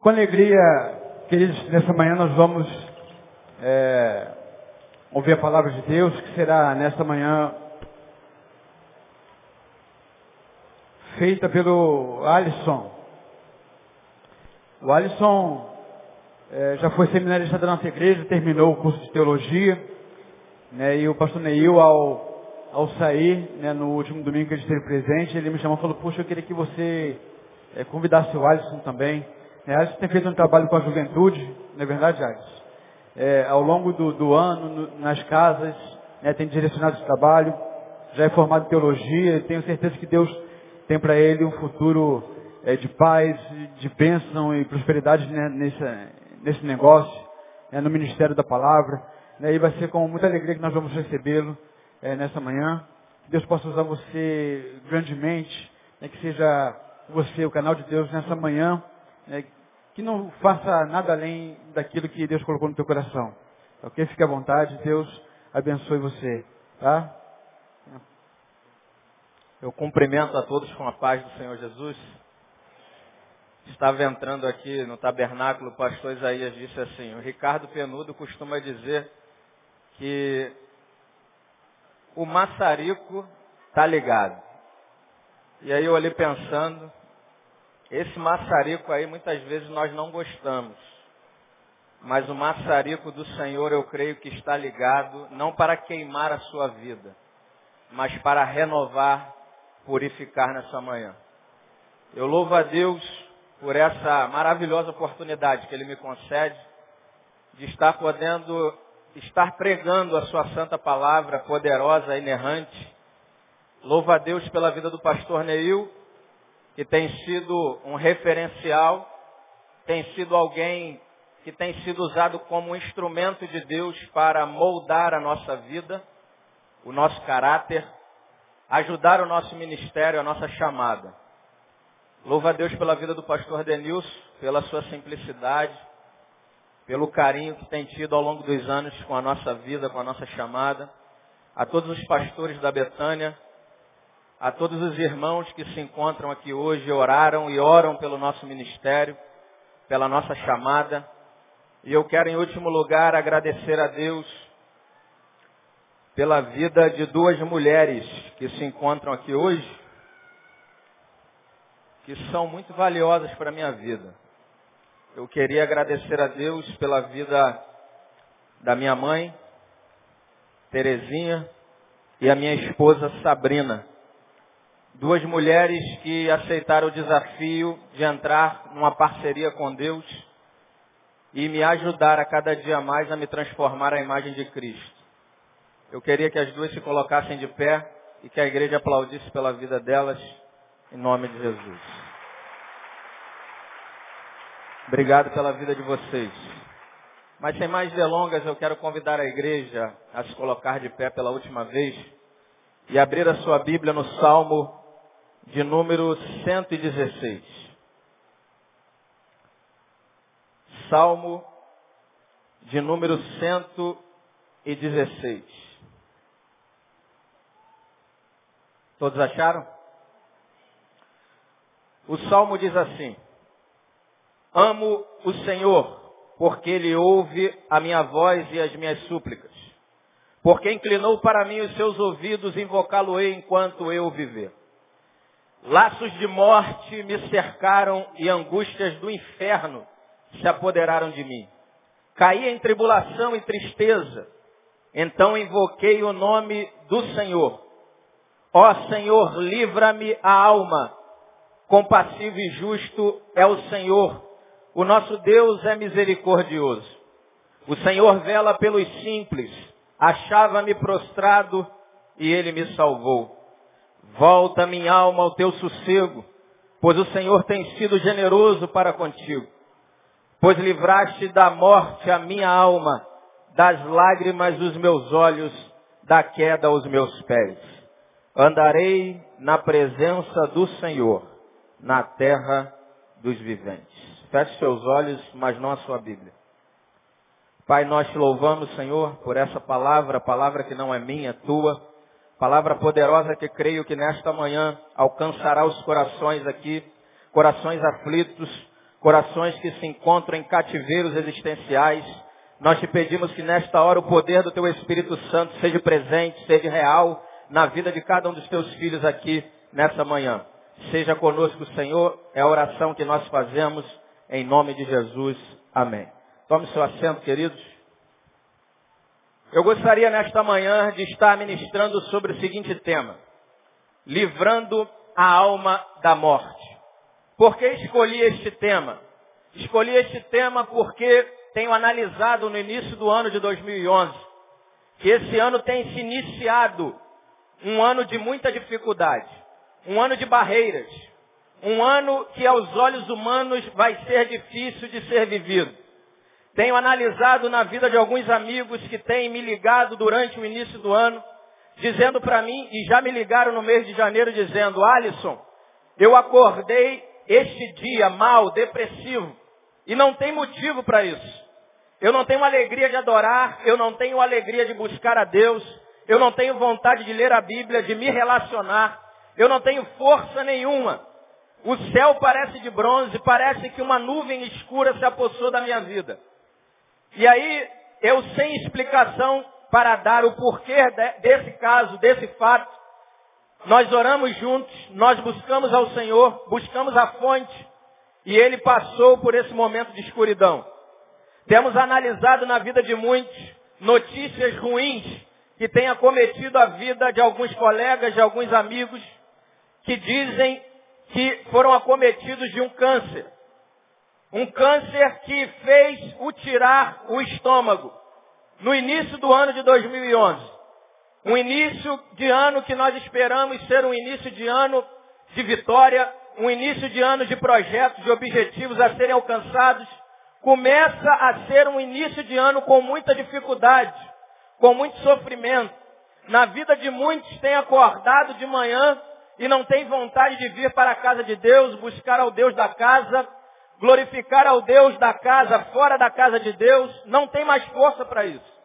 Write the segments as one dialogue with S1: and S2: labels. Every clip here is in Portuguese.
S1: Com alegria, queridos, nessa manhã nós vamos é, ouvir a palavra de Deus, que será nesta manhã feita pelo Alisson. O Alisson é, já foi seminarista da nossa igreja, terminou o curso de teologia, né, e o pastor Neil, ao, ao sair, né, no último domingo que ele esteve presente, ele me chamou e falou, puxa, eu queria que você é, convidasse o Alisson também. É, Alisson tem feito um trabalho com a juventude, não é verdade, Alisson? É, ao longo do, do ano, no, nas casas, né, tem direcionado esse trabalho, já é formado em teologia, e tenho certeza que Deus tem para ele um futuro é, de paz, de bênção e prosperidade né, nesse, nesse negócio, é, no Ministério da Palavra. Né, e vai ser com muita alegria que nós vamos recebê-lo é, nessa manhã. Que Deus possa usar você grandemente, né, que seja você o canal de Deus nessa manhã, né, que não faça nada além daquilo que Deus colocou no teu coração. Ok? Fique à vontade, Deus abençoe você. Tá?
S2: Eu cumprimento a todos com a paz do Senhor Jesus. Estava entrando aqui no tabernáculo, o pastor Isaías disse assim, o Ricardo Penudo costuma dizer que o maçarico está ligado. E aí eu ali pensando, esse maçarico aí muitas vezes nós não gostamos. Mas o maçarico do Senhor eu creio que está ligado não para queimar a sua vida, mas para renovar purificar nessa manhã. Eu louvo a Deus por essa maravilhosa oportunidade que Ele me concede de estar podendo estar pregando a Sua santa palavra poderosa inerrante. Louvo a Deus pela vida do pastor Neil, que tem sido um referencial, tem sido alguém que tem sido usado como um instrumento de Deus para moldar a nossa vida, o nosso caráter, ajudar o nosso ministério, a nossa chamada. Louva a Deus pela vida do pastor Denilson, pela sua simplicidade, pelo carinho que tem tido ao longo dos anos com a nossa vida, com a nossa chamada. A todos os pastores da Betânia, a todos os irmãos que se encontram aqui hoje, oraram e oram pelo nosso ministério, pela nossa chamada. E eu quero, em último lugar, agradecer a Deus pela vida de duas mulheres que se encontram aqui hoje, que são muito valiosas para a minha vida. Eu queria agradecer a Deus pela vida da minha mãe, Terezinha, e a minha esposa Sabrina. Duas mulheres que aceitaram o desafio de entrar numa parceria com Deus e me ajudar a cada dia mais a me transformar à imagem de Cristo. Eu queria que as duas se colocassem de pé e que a igreja aplaudisse pela vida delas, em nome de Jesus. Obrigado pela vida de vocês. Mas sem mais delongas, eu quero convidar a igreja a se colocar de pé pela última vez e abrir a sua Bíblia no Salmo de número 116. Salmo de número 116. Todos acharam? O salmo diz assim: Amo o Senhor, porque Ele ouve a minha voz e as minhas súplicas. Porque inclinou para mim os seus ouvidos, invocá-lo-ei enquanto eu viver. Laços de morte me cercaram e angústias do inferno se apoderaram de mim. Caí em tribulação e tristeza. Então invoquei o nome do Senhor Ó Senhor, livra-me a alma. Compassivo e justo é o Senhor. O nosso Deus é misericordioso. O Senhor vela pelos simples. Achava-me prostrado e ele me salvou. Volta minha alma ao teu sossego, pois o Senhor tem sido generoso para contigo. Pois livraste da morte a minha alma, das lágrimas dos meus olhos, da queda aos meus pés. Andarei na presença do Senhor, na terra dos viventes. Feche seus olhos, mas não a sua Bíblia. Pai, nós te louvamos, Senhor, por essa palavra, palavra que não é minha, é tua, palavra poderosa que creio que nesta manhã alcançará os corações aqui, corações aflitos, corações que se encontram em cativeiros existenciais. Nós te pedimos que nesta hora o poder do teu Espírito Santo seja presente, seja real na vida de cada um dos teus filhos aqui nessa manhã. Seja conosco, Senhor, é a oração que nós fazemos em nome de Jesus. Amém. Tome seu assento, queridos. Eu gostaria nesta manhã de estar ministrando sobre o seguinte tema: livrando a alma da morte. Por que escolhi este tema? Escolhi este tema porque tenho analisado no início do ano de 2011 que esse ano tem se iniciado um ano de muita dificuldade, um ano de barreiras, um ano que aos olhos humanos vai ser difícil de ser vivido. Tenho analisado na vida de alguns amigos que têm me ligado durante o início do ano, dizendo para mim, e já me ligaram no mês de janeiro, dizendo, Alisson, eu acordei este dia mal, depressivo, e não tem motivo para isso. Eu não tenho alegria de adorar, eu não tenho alegria de buscar a Deus, eu não tenho vontade de ler a Bíblia, de me relacionar, eu não tenho força nenhuma. O céu parece de bronze, parece que uma nuvem escura se apossou da minha vida. E aí, eu sem explicação para dar o porquê desse caso, desse fato, nós oramos juntos, nós buscamos ao Senhor, buscamos a fonte, e Ele passou por esse momento de escuridão. Temos analisado na vida de muitos notícias ruins que têm acometido a vida de alguns colegas, de alguns amigos, que dizem que foram acometidos de um câncer. Um câncer que fez o tirar o estômago no início do ano de 2011. Um início de ano que nós esperamos ser um início de ano de vitória, um início de ano de projetos, de objetivos a serem alcançados, começa a ser um início de ano com muita dificuldade, com muito sofrimento. Na vida de muitos tem acordado de manhã e não tem vontade de vir para a casa de Deus, buscar ao Deus da casa, glorificar ao Deus da casa, fora da casa de Deus, não tem mais força para isso.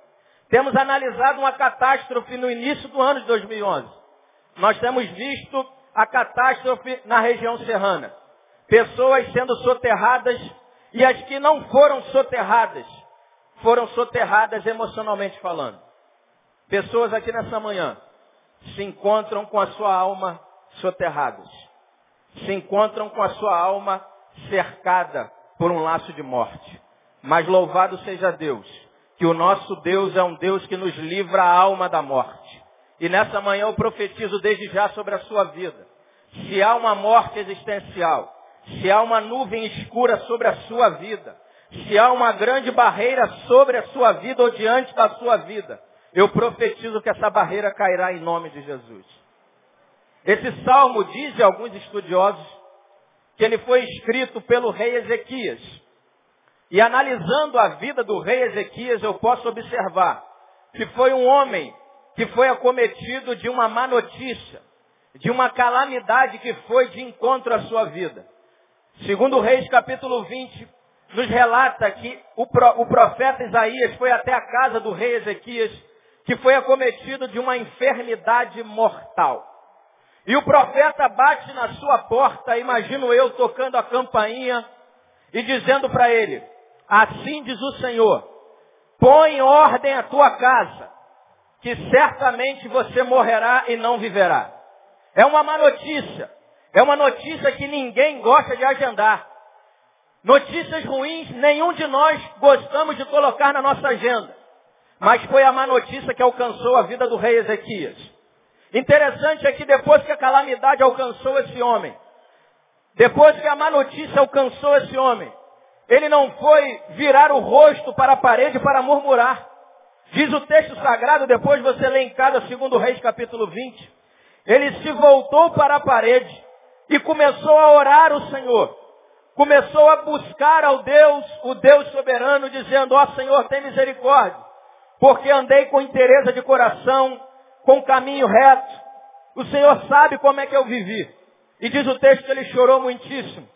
S2: Temos analisado uma catástrofe no início do ano de 2011. Nós temos visto a catástrofe na região serrana. Pessoas sendo soterradas e as que não foram soterradas, foram soterradas emocionalmente falando. Pessoas aqui nessa manhã se encontram com a sua alma soterradas. Se encontram com a sua alma cercada por um laço de morte. Mas louvado seja Deus que o nosso Deus é um Deus que nos livra a alma da morte. E nessa manhã eu profetizo desde já sobre a sua vida. Se há uma morte existencial, se há uma nuvem escura sobre a sua vida, se há uma grande barreira sobre a sua vida ou diante da sua vida, eu profetizo que essa barreira cairá em nome de Jesus. Esse salmo, dizem alguns estudiosos, que ele foi escrito pelo rei Ezequias. E analisando a vida do rei Ezequias, eu posso observar que foi um homem que foi acometido de uma má notícia, de uma calamidade que foi de encontro à sua vida. Segundo Reis capítulo 20, nos relata que o, profeta Isaías foi até a casa do rei Ezequias, que foi acometido de uma enfermidade mortal. E o profeta bate na sua porta, imagino eu tocando a campainha e dizendo para ele, Assim diz o Senhor, põe em ordem a tua casa, que certamente você morrerá e não viverá. É uma má notícia. É uma notícia que ninguém gosta de agendar. Notícias ruins, nenhum de nós gostamos de colocar na nossa agenda. Mas foi a má notícia que alcançou a vida do rei Ezequias. Interessante é que depois que a calamidade alcançou esse homem, depois que a má notícia alcançou esse homem, ele não foi virar o rosto para a parede para murmurar. Diz o texto sagrado, depois você lê em cada segundo Reis capítulo 20. Ele se voltou para a parede e começou a orar o Senhor. Começou a buscar ao Deus, o Deus soberano, dizendo, ó Senhor, tem misericórdia, porque andei com interesse de coração, com caminho reto. O Senhor sabe como é que eu vivi. E diz o texto que ele chorou muitíssimo.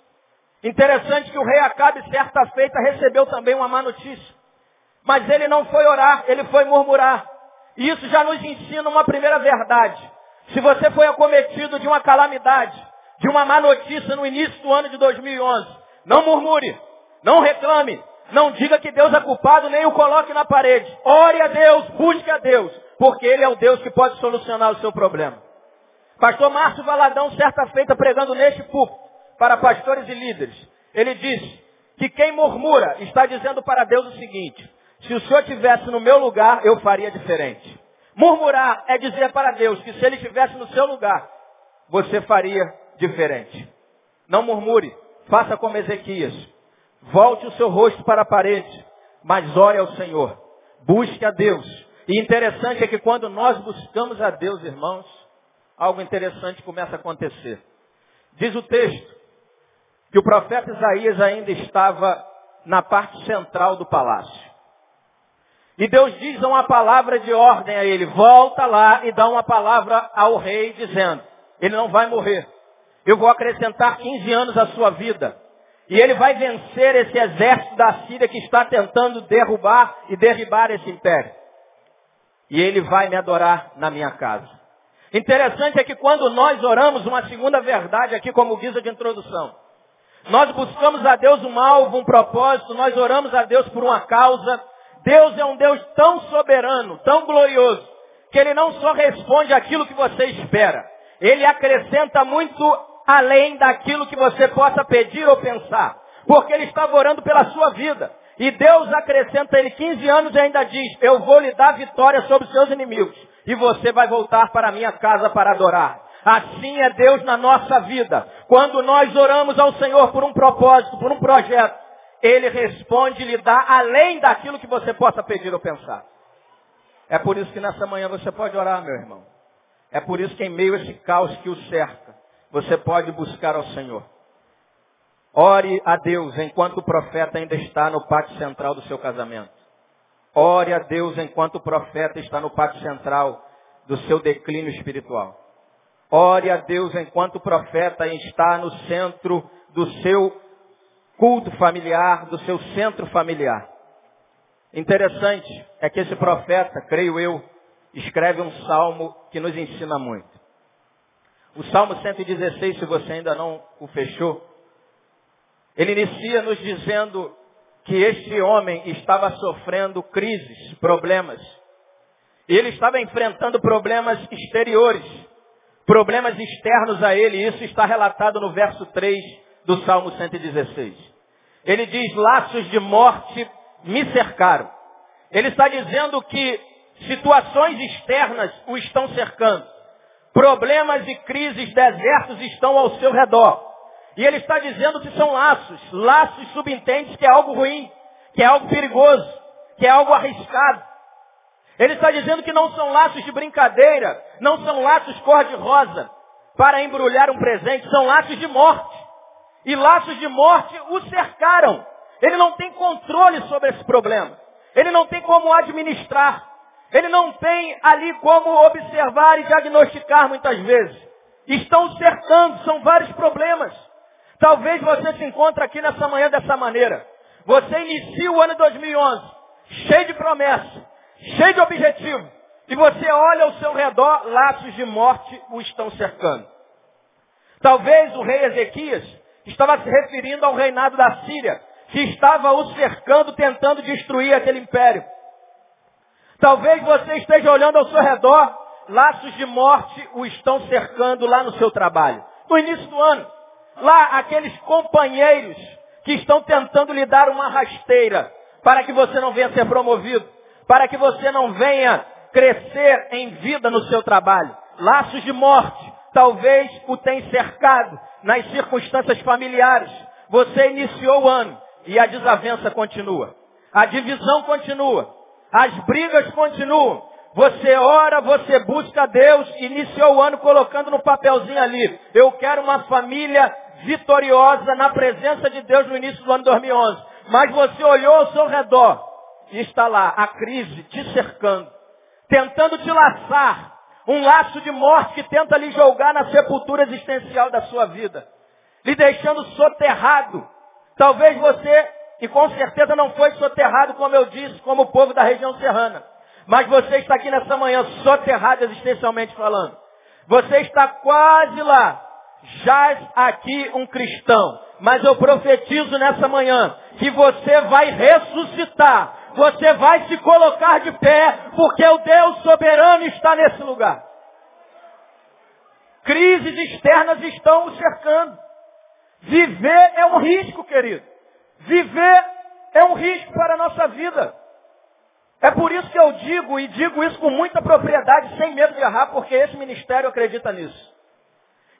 S2: Interessante que o rei Acabe, certa feita, recebeu também uma má notícia. Mas ele não foi orar, ele foi murmurar. E isso já nos ensina uma primeira verdade. Se você foi acometido de uma calamidade, de uma má notícia no início do ano de 2011, Não murmure. Não reclame. Não diga que Deus é culpado, nem o coloque na parede. Ore a Deus, busque a Deus, porque Ele é o Deus que pode solucionar o seu problema. Pastor Márcio Valadão, certa feita, pregando neste púlpito, para pastores e líderes, ele disse que quem murmura está dizendo para Deus o seguinte, se o Senhor estivesse no meu lugar, eu faria diferente. Murmurar é dizer para Deus que se Ele estivesse no seu lugar, você faria diferente. Não murmure, faça como Ezequias. Volte o seu rosto para a parede, mas ore ao Senhor. Busque a Deus. E interessante é que quando nós buscamos a Deus, irmãos, algo interessante começa a acontecer. Diz o texto que o profeta Isaías ainda estava na parte central do palácio. E Deus diz uma palavra de ordem a ele, volta lá e dá uma palavra ao rei dizendo, ele não vai morrer. Eu vou acrescentar 15 anos à sua vida. E ele vai vencer esse exército da Síria que está tentando derrubar e derribar esse império. E ele vai me adorar na minha casa. Interessante é que quando nós oramos uma segunda verdade aqui como guisa de introdução, nós buscamos a Deus um alvo, um propósito, nós oramos a Deus por uma causa. Deus é um Deus tão soberano, tão glorioso, que Ele não só responde aquilo que você espera, Ele acrescenta muito além daquilo que você possa pedir ou pensar. Porque Ele estava orando pela sua vida. E Deus acrescenta ele 15 anos e ainda diz, eu vou lhe dar vitória sobre os seus inimigos. E você vai voltar para a minha casa para adorar. Assim é Deus na nossa vida. Quando nós oramos ao Senhor por um propósito, por um projeto, Ele responde e lhe dá além daquilo que você possa pedir ou pensar. É por isso que nessa manhã você pode orar, meu irmão. É por isso que em meio a esse caos que o cerca, você pode buscar ao Senhor. Ore a Deus enquanto o profeta ainda está no pátio central do seu casamento. Ore a Deus enquanto o profeta está no pátio central do seu declínio espiritual. Ore a Deus enquanto o profeta está no centro do seu culto familiar, do seu centro familiar. Interessante é que esse profeta, creio eu, escreve um salmo que nos ensina muito. O Salmo 116, se você ainda não o fechou, ele inicia nos dizendo que este homem estava sofrendo crises, problemas. E ele estava enfrentando problemas exteriores, problemas externos a ele. Isso está relatado no verso 3 do Salmo 116. Ele diz, laços de morte me cercaram. Ele está dizendo que situações externas o estão cercando. Problemas e crises, desertos estão ao seu redor. E ele está dizendo que são laços. Laços subentende que é algo ruim, que é algo perigoso, que é algo arriscado. Ele está dizendo que não são laços de brincadeira, não são laços cor-de-rosa para embrulhar um presente, são laços de morte. E laços de morte o cercaram. Ele não tem controle sobre esse problema. Ele não tem como administrar. Ele não tem ali como observar e diagnosticar muitas vezes. Estão cercando, são vários problemas. Talvez você se encontre aqui nessa manhã dessa maneira. Você inicia o ano 2011 cheio de promessas, cheio de objetivo. E você olha ao seu redor, laços de morte o estão cercando. Talvez o rei Ezequias estava se referindo ao reinado da Síria, que estava o cercando, tentando destruir aquele império. Talvez você esteja olhando ao seu redor, laços de morte o estão cercando lá no seu trabalho. No início do ano, lá aqueles companheiros que estão tentando lhe dar uma rasteira para que você não venha ser promovido, para que você não venha crescer em vida no seu trabalho. Laços de morte, talvez o tenha cercado nas circunstâncias familiares. Você iniciou o ano e a desavença continua. A divisão continua. As brigas continuam. Você ora, você busca Deus, iniciou o ano colocando no papelzinho ali. Eu quero uma família vitoriosa na presença de Deus no início do ano 2011. Mas você olhou ao seu redor e está lá a crise te cercando, tentando te laçar. Um laço de morte que tenta lhe jogar na sepultura existencial da sua vida. Lhe deixando soterrado. Talvez você e com certeza não foi soterrado, como eu disse, como o povo da região serrana. Mas você está aqui nessa manhã soterrado existencialmente falando. Você está quase lá, jaz aqui um cristão. Mas eu profetizo nessa manhã que você vai ressuscitar. Você vai se colocar de pé, porque o Deus soberano está nesse lugar. Crises externas estão o cercando. Viver é um risco, querido. Viver é um risco para a nossa vida. É por isso que eu digo, e digo isso com muita propriedade, sem medo de errar, porque esse ministério acredita nisso.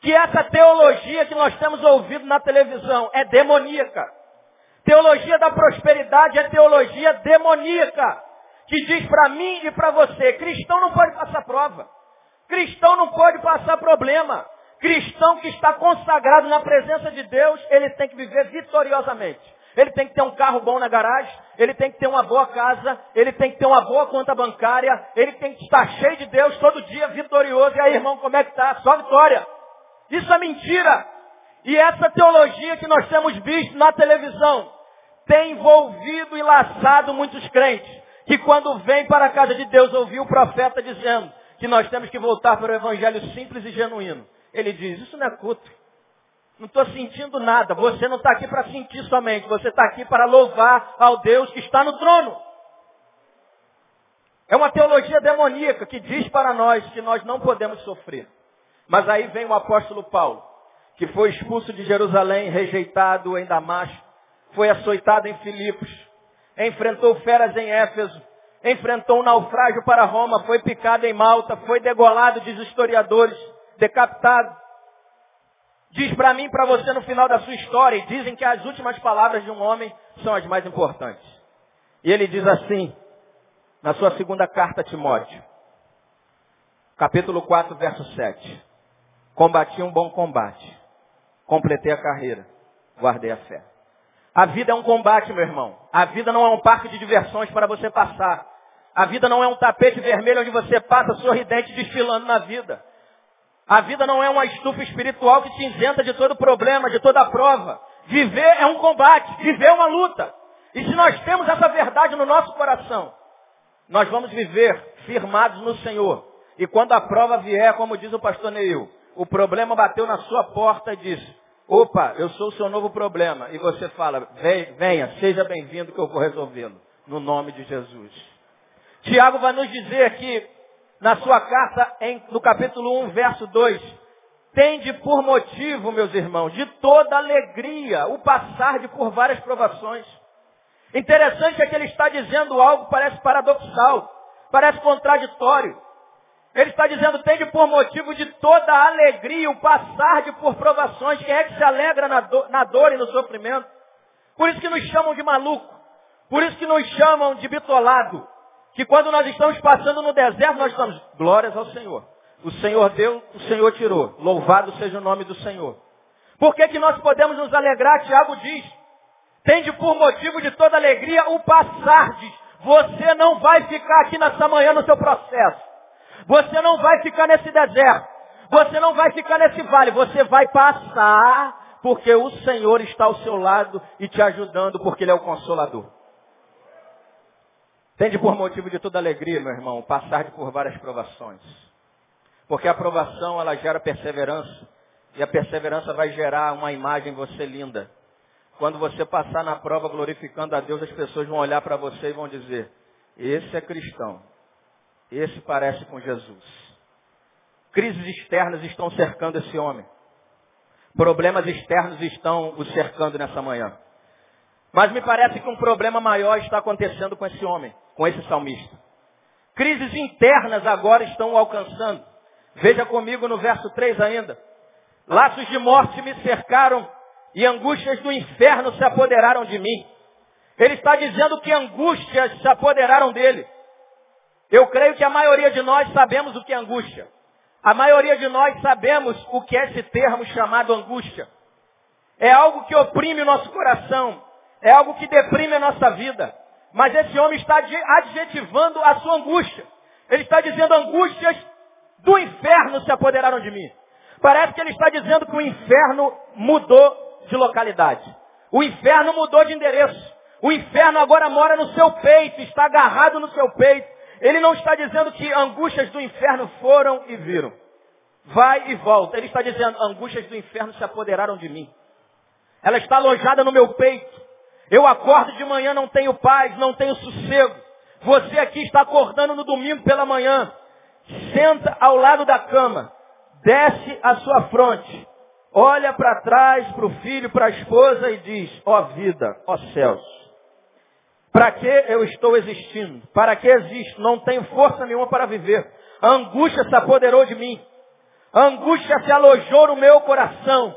S2: Que essa teologia que nós temos ouvido na televisão é demoníaca. Teologia da prosperidade é teologia demoníaca. Que diz para mim e para você, cristão não pode passar prova. Cristão não pode passar problema. Cristão que está consagrado na presença de Deus, ele tem que viver vitoriosamente. Ele tem que ter um carro bom na garagem, ele tem que ter uma boa casa, ele tem que ter uma boa conta bancária, ele tem que estar cheio de Deus todo dia, vitorioso. E aí, irmão, como é que está? Só vitória. Isso é mentira. E essa teologia que nós temos visto na televisão tem envolvido e laçado muitos crentes, que quando vêm para a casa de Deus ouvir o profeta dizendo que nós temos que voltar para o evangelho simples e genuíno. Ele diz, isso não é culto. Não estou sentindo nada. Você não está aqui para sentir somente. Você está aqui para louvar ao Deus que está no trono. É uma teologia demoníaca que diz para nós que nós não podemos sofrer. Mas aí vem o apóstolo Paulo, que foi expulso de Jerusalém, rejeitado em Damasco, foi açoitado em Filipos, enfrentou feras em Éfeso, enfrentou um naufrágio para Roma, foi picado em Malta, foi degolado, diz historiadores, decapitado. Diz para mim para você no final da sua história, e dizem que as últimas palavras de um homem são as mais importantes. E ele diz assim, na sua segunda carta a Timóteo, capítulo 4, verso 7. Combati um bom combate, completei a carreira, guardei a fé. A vida é um combate, meu irmão. A vida não é um parque de diversões para você passar. A vida não é um tapete vermelho onde você passa sorridente desfilando na vida. A vida não é uma estufa espiritual que te isenta de todo problema, de toda prova. Viver é um combate, viver é uma luta. E se nós temos essa verdade no nosso coração, nós vamos viver firmados no Senhor. E quando a prova vier, como diz o pastor Neil, o problema bateu na sua porta e disse, opa, eu sou o seu novo problema. E você fala, venha, seja bem-vindo que eu vou resolvê-lo. No nome de Jesus. Tiago vai nos dizer que na sua carta, no capítulo 1, verso 2, tende por motivo, meus irmãos, de toda alegria o passar de por várias provações. Interessante é que ele está dizendo algo parece paradoxal, parece contraditório. Ele está dizendo, tende por motivo de toda alegria o passar de por provações. Quem é que se alegra na, do, na dor e no sofrimento? Por isso que nos chamam de maluco. Por isso que nos chamam de bitolado que quando nós estamos passando no deserto, nós estamos, glórias ao Senhor. O Senhor deu, o Senhor tirou. Louvado seja o nome do Senhor. Por que, que nós podemos nos alegrar? Tiago diz, tende por motivo de toda alegria o passardes. Você não vai ficar aqui nessa manhã no seu processo. Você não vai ficar nesse deserto. Você não vai ficar nesse vale. Você vai passar porque o Senhor está ao seu lado e te ajudando porque Ele é o Consolador. Tende por motivo de toda alegria, meu irmão, passar por várias provações. Porque a provação, ela gera perseverança. E a perseverança vai gerar uma imagem em você linda. Quando você passar na prova glorificando a Deus, as pessoas vão olhar para você e vão dizer, esse é cristão. Esse parece com Jesus. Crises externas estão cercando esse homem. Problemas externos estão o cercando nessa manhã. Mas me parece que um problema maior está acontecendo com esse homem com esse salmista. Crises internas agora estão o alcançando. Veja comigo no verso 3 ainda. Laços de morte me cercaram e angústias do inferno se apoderaram de mim. Ele está dizendo que angústias se apoderaram dele. Eu creio que a maioria de nós sabemos o que é angústia. A maioria de nós sabemos o que é esse termo chamado angústia. É algo que oprime o nosso coração. É algo que deprime a nossa vida. Mas esse homem está adjetivando a sua angústia. Ele está dizendo angústias do inferno se apoderaram de mim. Parece que ele está dizendo que o inferno mudou de localidade. O inferno mudou de endereço. O inferno agora mora no seu peito, está agarrado no seu peito. Ele não está dizendo que angústias do inferno foram e viram. vai e volta. Ele está dizendo, angústias do inferno se apoderaram de mim. Ela está alojada no meu peito. Eu acordo de manhã, não tenho paz, não tenho sossego. Você aqui está acordando no domingo pela manhã. Senta ao lado da cama. Desce a sua fronte. Olha para trás, para o filho, para a esposa e diz, ó oh vida, ó oh céus. Para que eu estou existindo? Para que existo? Não tenho força nenhuma para viver. A angústia se apoderou de mim. A angústia se alojou no meu coração.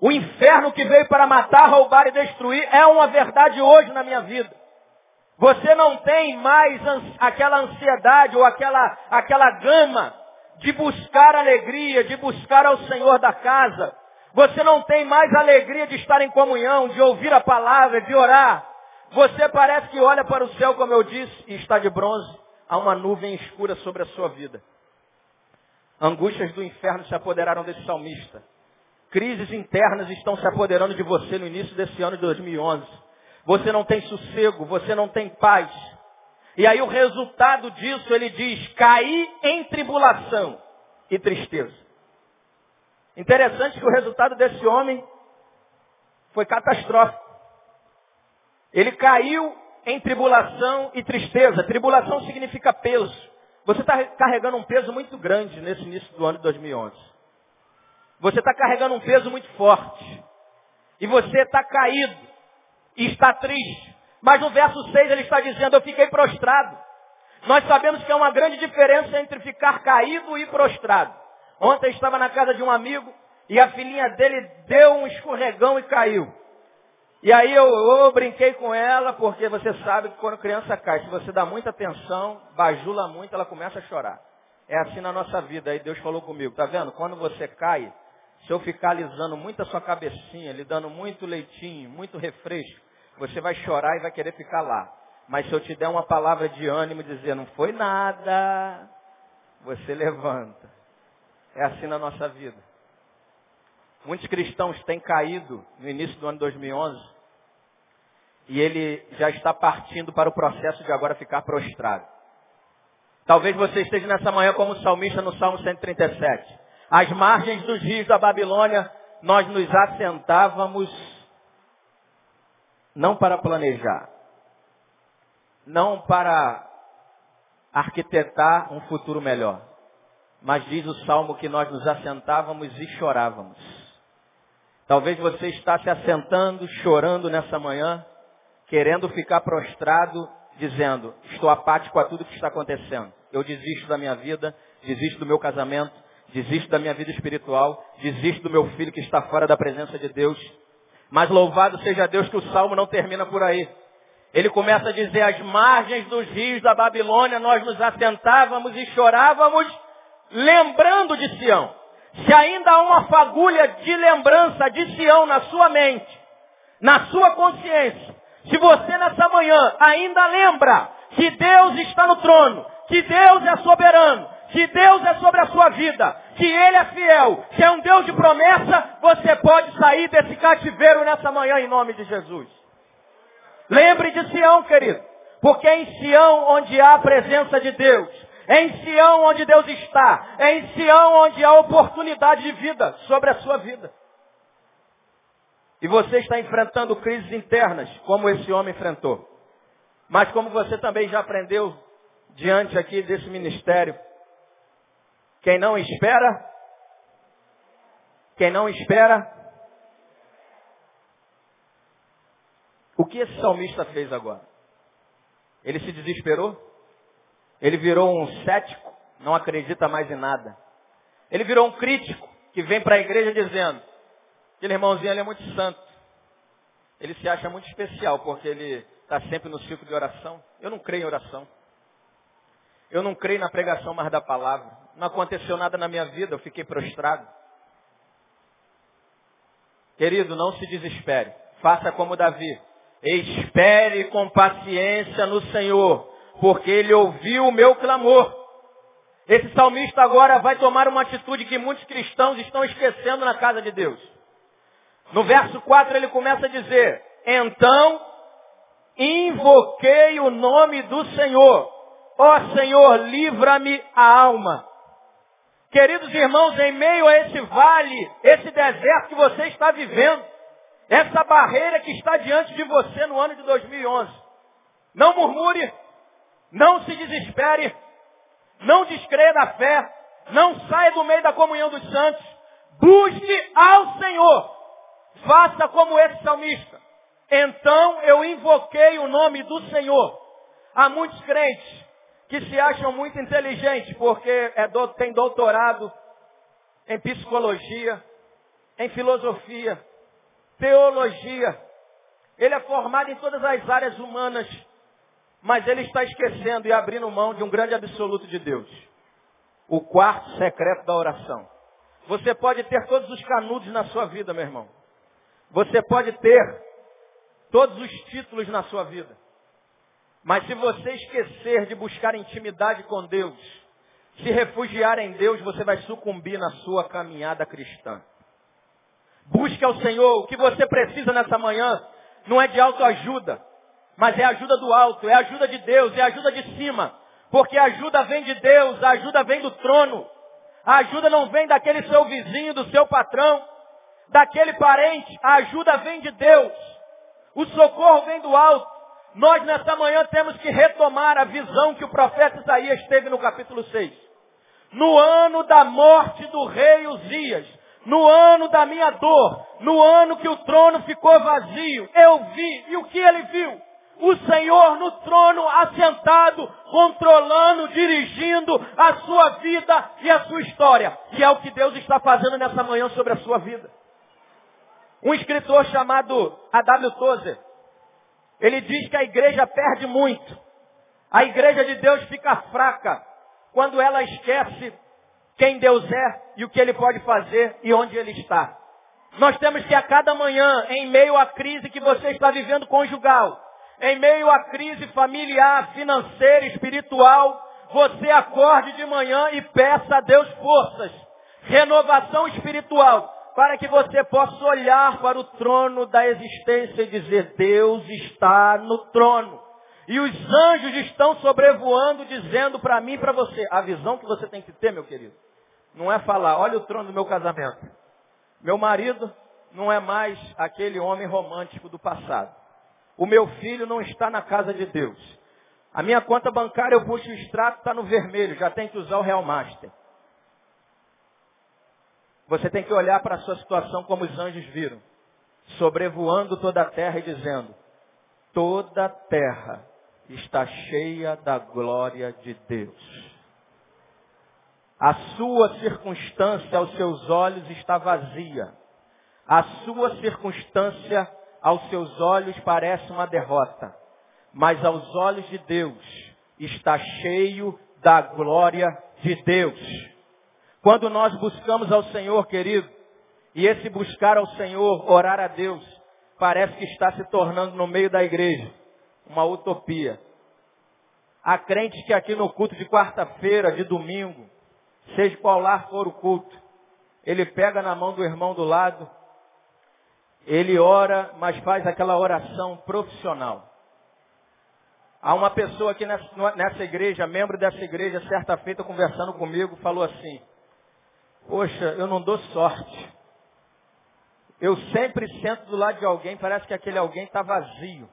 S2: O inferno que veio para matar, roubar e destruir é uma verdade hoje na minha vida. Você não tem mais aquela ansiedade ou aquela, aquela gama de buscar alegria, de buscar ao Senhor da casa. Você não tem mais alegria de estar em comunhão, de ouvir a palavra, de orar. Você parece que olha para o céu, como eu disse, e está de bronze. Há uma nuvem escura sobre a sua vida. Angústias do inferno se apoderaram desse salmista. Crises internas estão se apoderando de você no início desse ano de 2011. Você não tem sossego, você não tem paz. E aí o resultado disso, ele diz, cair em tribulação e tristeza. Interessante que o resultado desse homem foi catastrófico. Ele caiu em tribulação e tristeza. Tribulação significa peso. Você está carregando um peso muito grande nesse início do ano de 2011. Você está carregando um peso muito forte. E você está caído. E está triste. Mas no verso 6 ele está dizendo, eu fiquei prostrado. Nós sabemos que há uma grande diferença entre ficar caído e prostrado. Ontem estava na casa de um amigo e a filhinha dele deu um escorregão e caiu. E aí eu, eu, brinquei com ela, porque você sabe que quando criança cai, se você dá muita atenção, bajula muito, ela começa a chorar. É assim na nossa vida. Aí Deus falou comigo, tá vendo? Quando você cai, se eu ficar alisando muito a sua cabecinha, lhe dando muito leitinho, muito refresco, você vai chorar e vai querer ficar lá. Mas se eu te der uma palavra de ânimo dizer, não foi nada, você levanta. É assim na nossa vida. Muitos cristãos têm caído no início do ano 2011 e ele já está partindo para o processo de agora ficar prostrado. Talvez você esteja nessa manhã como salmista no Salmo 137. Às margens dos rios da Babilônia, nós nos assentávamos não para planejar, não para arquitetar um futuro melhor, mas diz o Salmo que nós nos assentávamos e chorávamos. Talvez você está se assentando, chorando nessa manhã, querendo ficar prostrado, dizendo, estou apático a tudo que está acontecendo. Eu desisto da minha vida, desisto do meu casamento, desisto da minha vida espiritual, desisto do meu filho que está fora da presença de Deus. Mas louvado seja Deus que o salmo não termina por aí. Ele começa a dizer, às margens dos rios da Babilônia nós nos assentávamos e chorávamos, lembrando de Sião. Se ainda há uma fagulha de lembrança de Sião na sua mente, na sua consciência, se você nessa manhã ainda lembra que Deus está no trono, que Deus é soberano, que Deus é sobre a sua vida, que Ele é fiel, que é um Deus de promessa, você pode sair desse cativeiro nessa manhã em nome de Jesus. Lembre de Sião, querido, porque é em Sião onde há a presença de Deus, é em Sião onde Deus está, é em Sião onde há oportunidade de vida sobre a sua vida. E você está enfrentando crises internas, como esse homem enfrentou. Mas como você também já aprendeu diante aqui desse ministério, quem não espera, quem não espera, o que esse salmista fez agora? Ele se desesperou? Ele virou um cético, não acredita mais em nada. Ele virou um crítico que vem para a igreja dizendo, Aquele irmãozinho ali é muito santo. Ele se acha muito especial porque ele está sempre no ciclo de oração. Eu não creio em oração. Eu não creio na pregação mais da palavra. Não aconteceu nada na minha vida, eu fiquei prostrado. Querido, não se desespere. Faça como Davi. Espere com paciência no Senhor, porque Ele ouviu o meu clamor. Esse salmista agora vai tomar uma atitude que muitos cristãos estão esquecendo na casa de Deus. No verso 4 ele começa a dizer, então invoquei o nome do Senhor. Ó Senhor, livra-me a alma. Queridos irmãos, em meio a esse vale, esse deserto que você está vivendo, essa barreira que está diante de você no ano de 2011, não murmure, não se desespere, não descreia da fé, não saia do meio da comunhão dos santos, busque ao Senhor, faça como esse salmista. Então eu invoquei o nome do Senhor. Há muitos crentes que se acham muito inteligentes porque é do, tem doutorado em psicologia, em filosofia, teologia. Ele é formado em todas as áreas humanas, mas ele está esquecendo e abrindo mão de um grande absoluto de Deus. O quarto secreto da oração. Você pode ter todos os canudos na sua vida, meu irmão. Você pode ter todos os títulos na sua vida. Mas se você esquecer de buscar intimidade com Deus, se refugiar em Deus, você vai sucumbir na sua caminhada cristã. Busque ao Senhor. O que você precisa nessa manhã não é de autoajuda, mas é ajuda do alto, é ajuda de Deus, é ajuda de cima. Porque a ajuda vem de Deus, a ajuda vem do trono. A ajuda não vem daquele seu vizinho, do seu patrão, daquele parente. A ajuda vem de Deus. O socorro vem do alto. Nós nessa manhã temos que retomar a visão que o profeta Isaías teve no capítulo 6. No ano da morte do rei Uzias, no ano da minha dor, no ano que o trono ficou vazio, eu vi, e o que ele viu? O Senhor no trono assentado, controlando, dirigindo a sua vida e a sua história. E é o que Deus está fazendo nessa manhã sobre a sua vida. Um escritor chamado A.W. Tozer, ele diz que a igreja perde muito. A igreja de Deus fica fraca quando ela esquece quem Deus é e o que Ele pode fazer e onde Ele está. Nós temos que a cada manhã, em meio à crise que você está vivendo conjugal, em meio à crise familiar, financeira, espiritual, você acorde de manhã e peça a Deus forças, renovação espiritual, para que você possa olhar para o trono da existência e dizer, Deus está no trono. E os anjos estão sobrevoando, dizendo para mim e para você. A visão que você tem que ter, meu querido, não é falar, olha o trono do meu casamento. Meu marido não é mais aquele homem romântico do passado. O meu filho não está na casa de Deus. A minha conta bancária, eu puxo o extrato, está no vermelho, já tem que usar o Real Master. Você tem que olhar para a sua situação como os anjos viram, sobrevoando toda a terra e dizendo: toda a terra está cheia da glória de Deus. A sua circunstância aos seus olhos está vazia. A sua circunstância aos seus olhos parece uma derrota. Mas aos olhos de Deus está cheio da glória de Deus. Quando nós buscamos ao Senhor, querido, e esse buscar ao Senhor, orar a Deus, parece que está se tornando no meio da igreja uma utopia. Há crentes que aqui no culto de quarta-feira, de domingo, seja qual lá for o culto, ele pega na mão do irmão do lado, ele ora, mas faz aquela oração profissional. Há uma pessoa aqui nessa, nessa igreja, membro dessa igreja, certa feita conversando comigo, falou assim, Poxa, eu não dou sorte. Eu sempre sento do lado de alguém, parece que aquele alguém está vazio.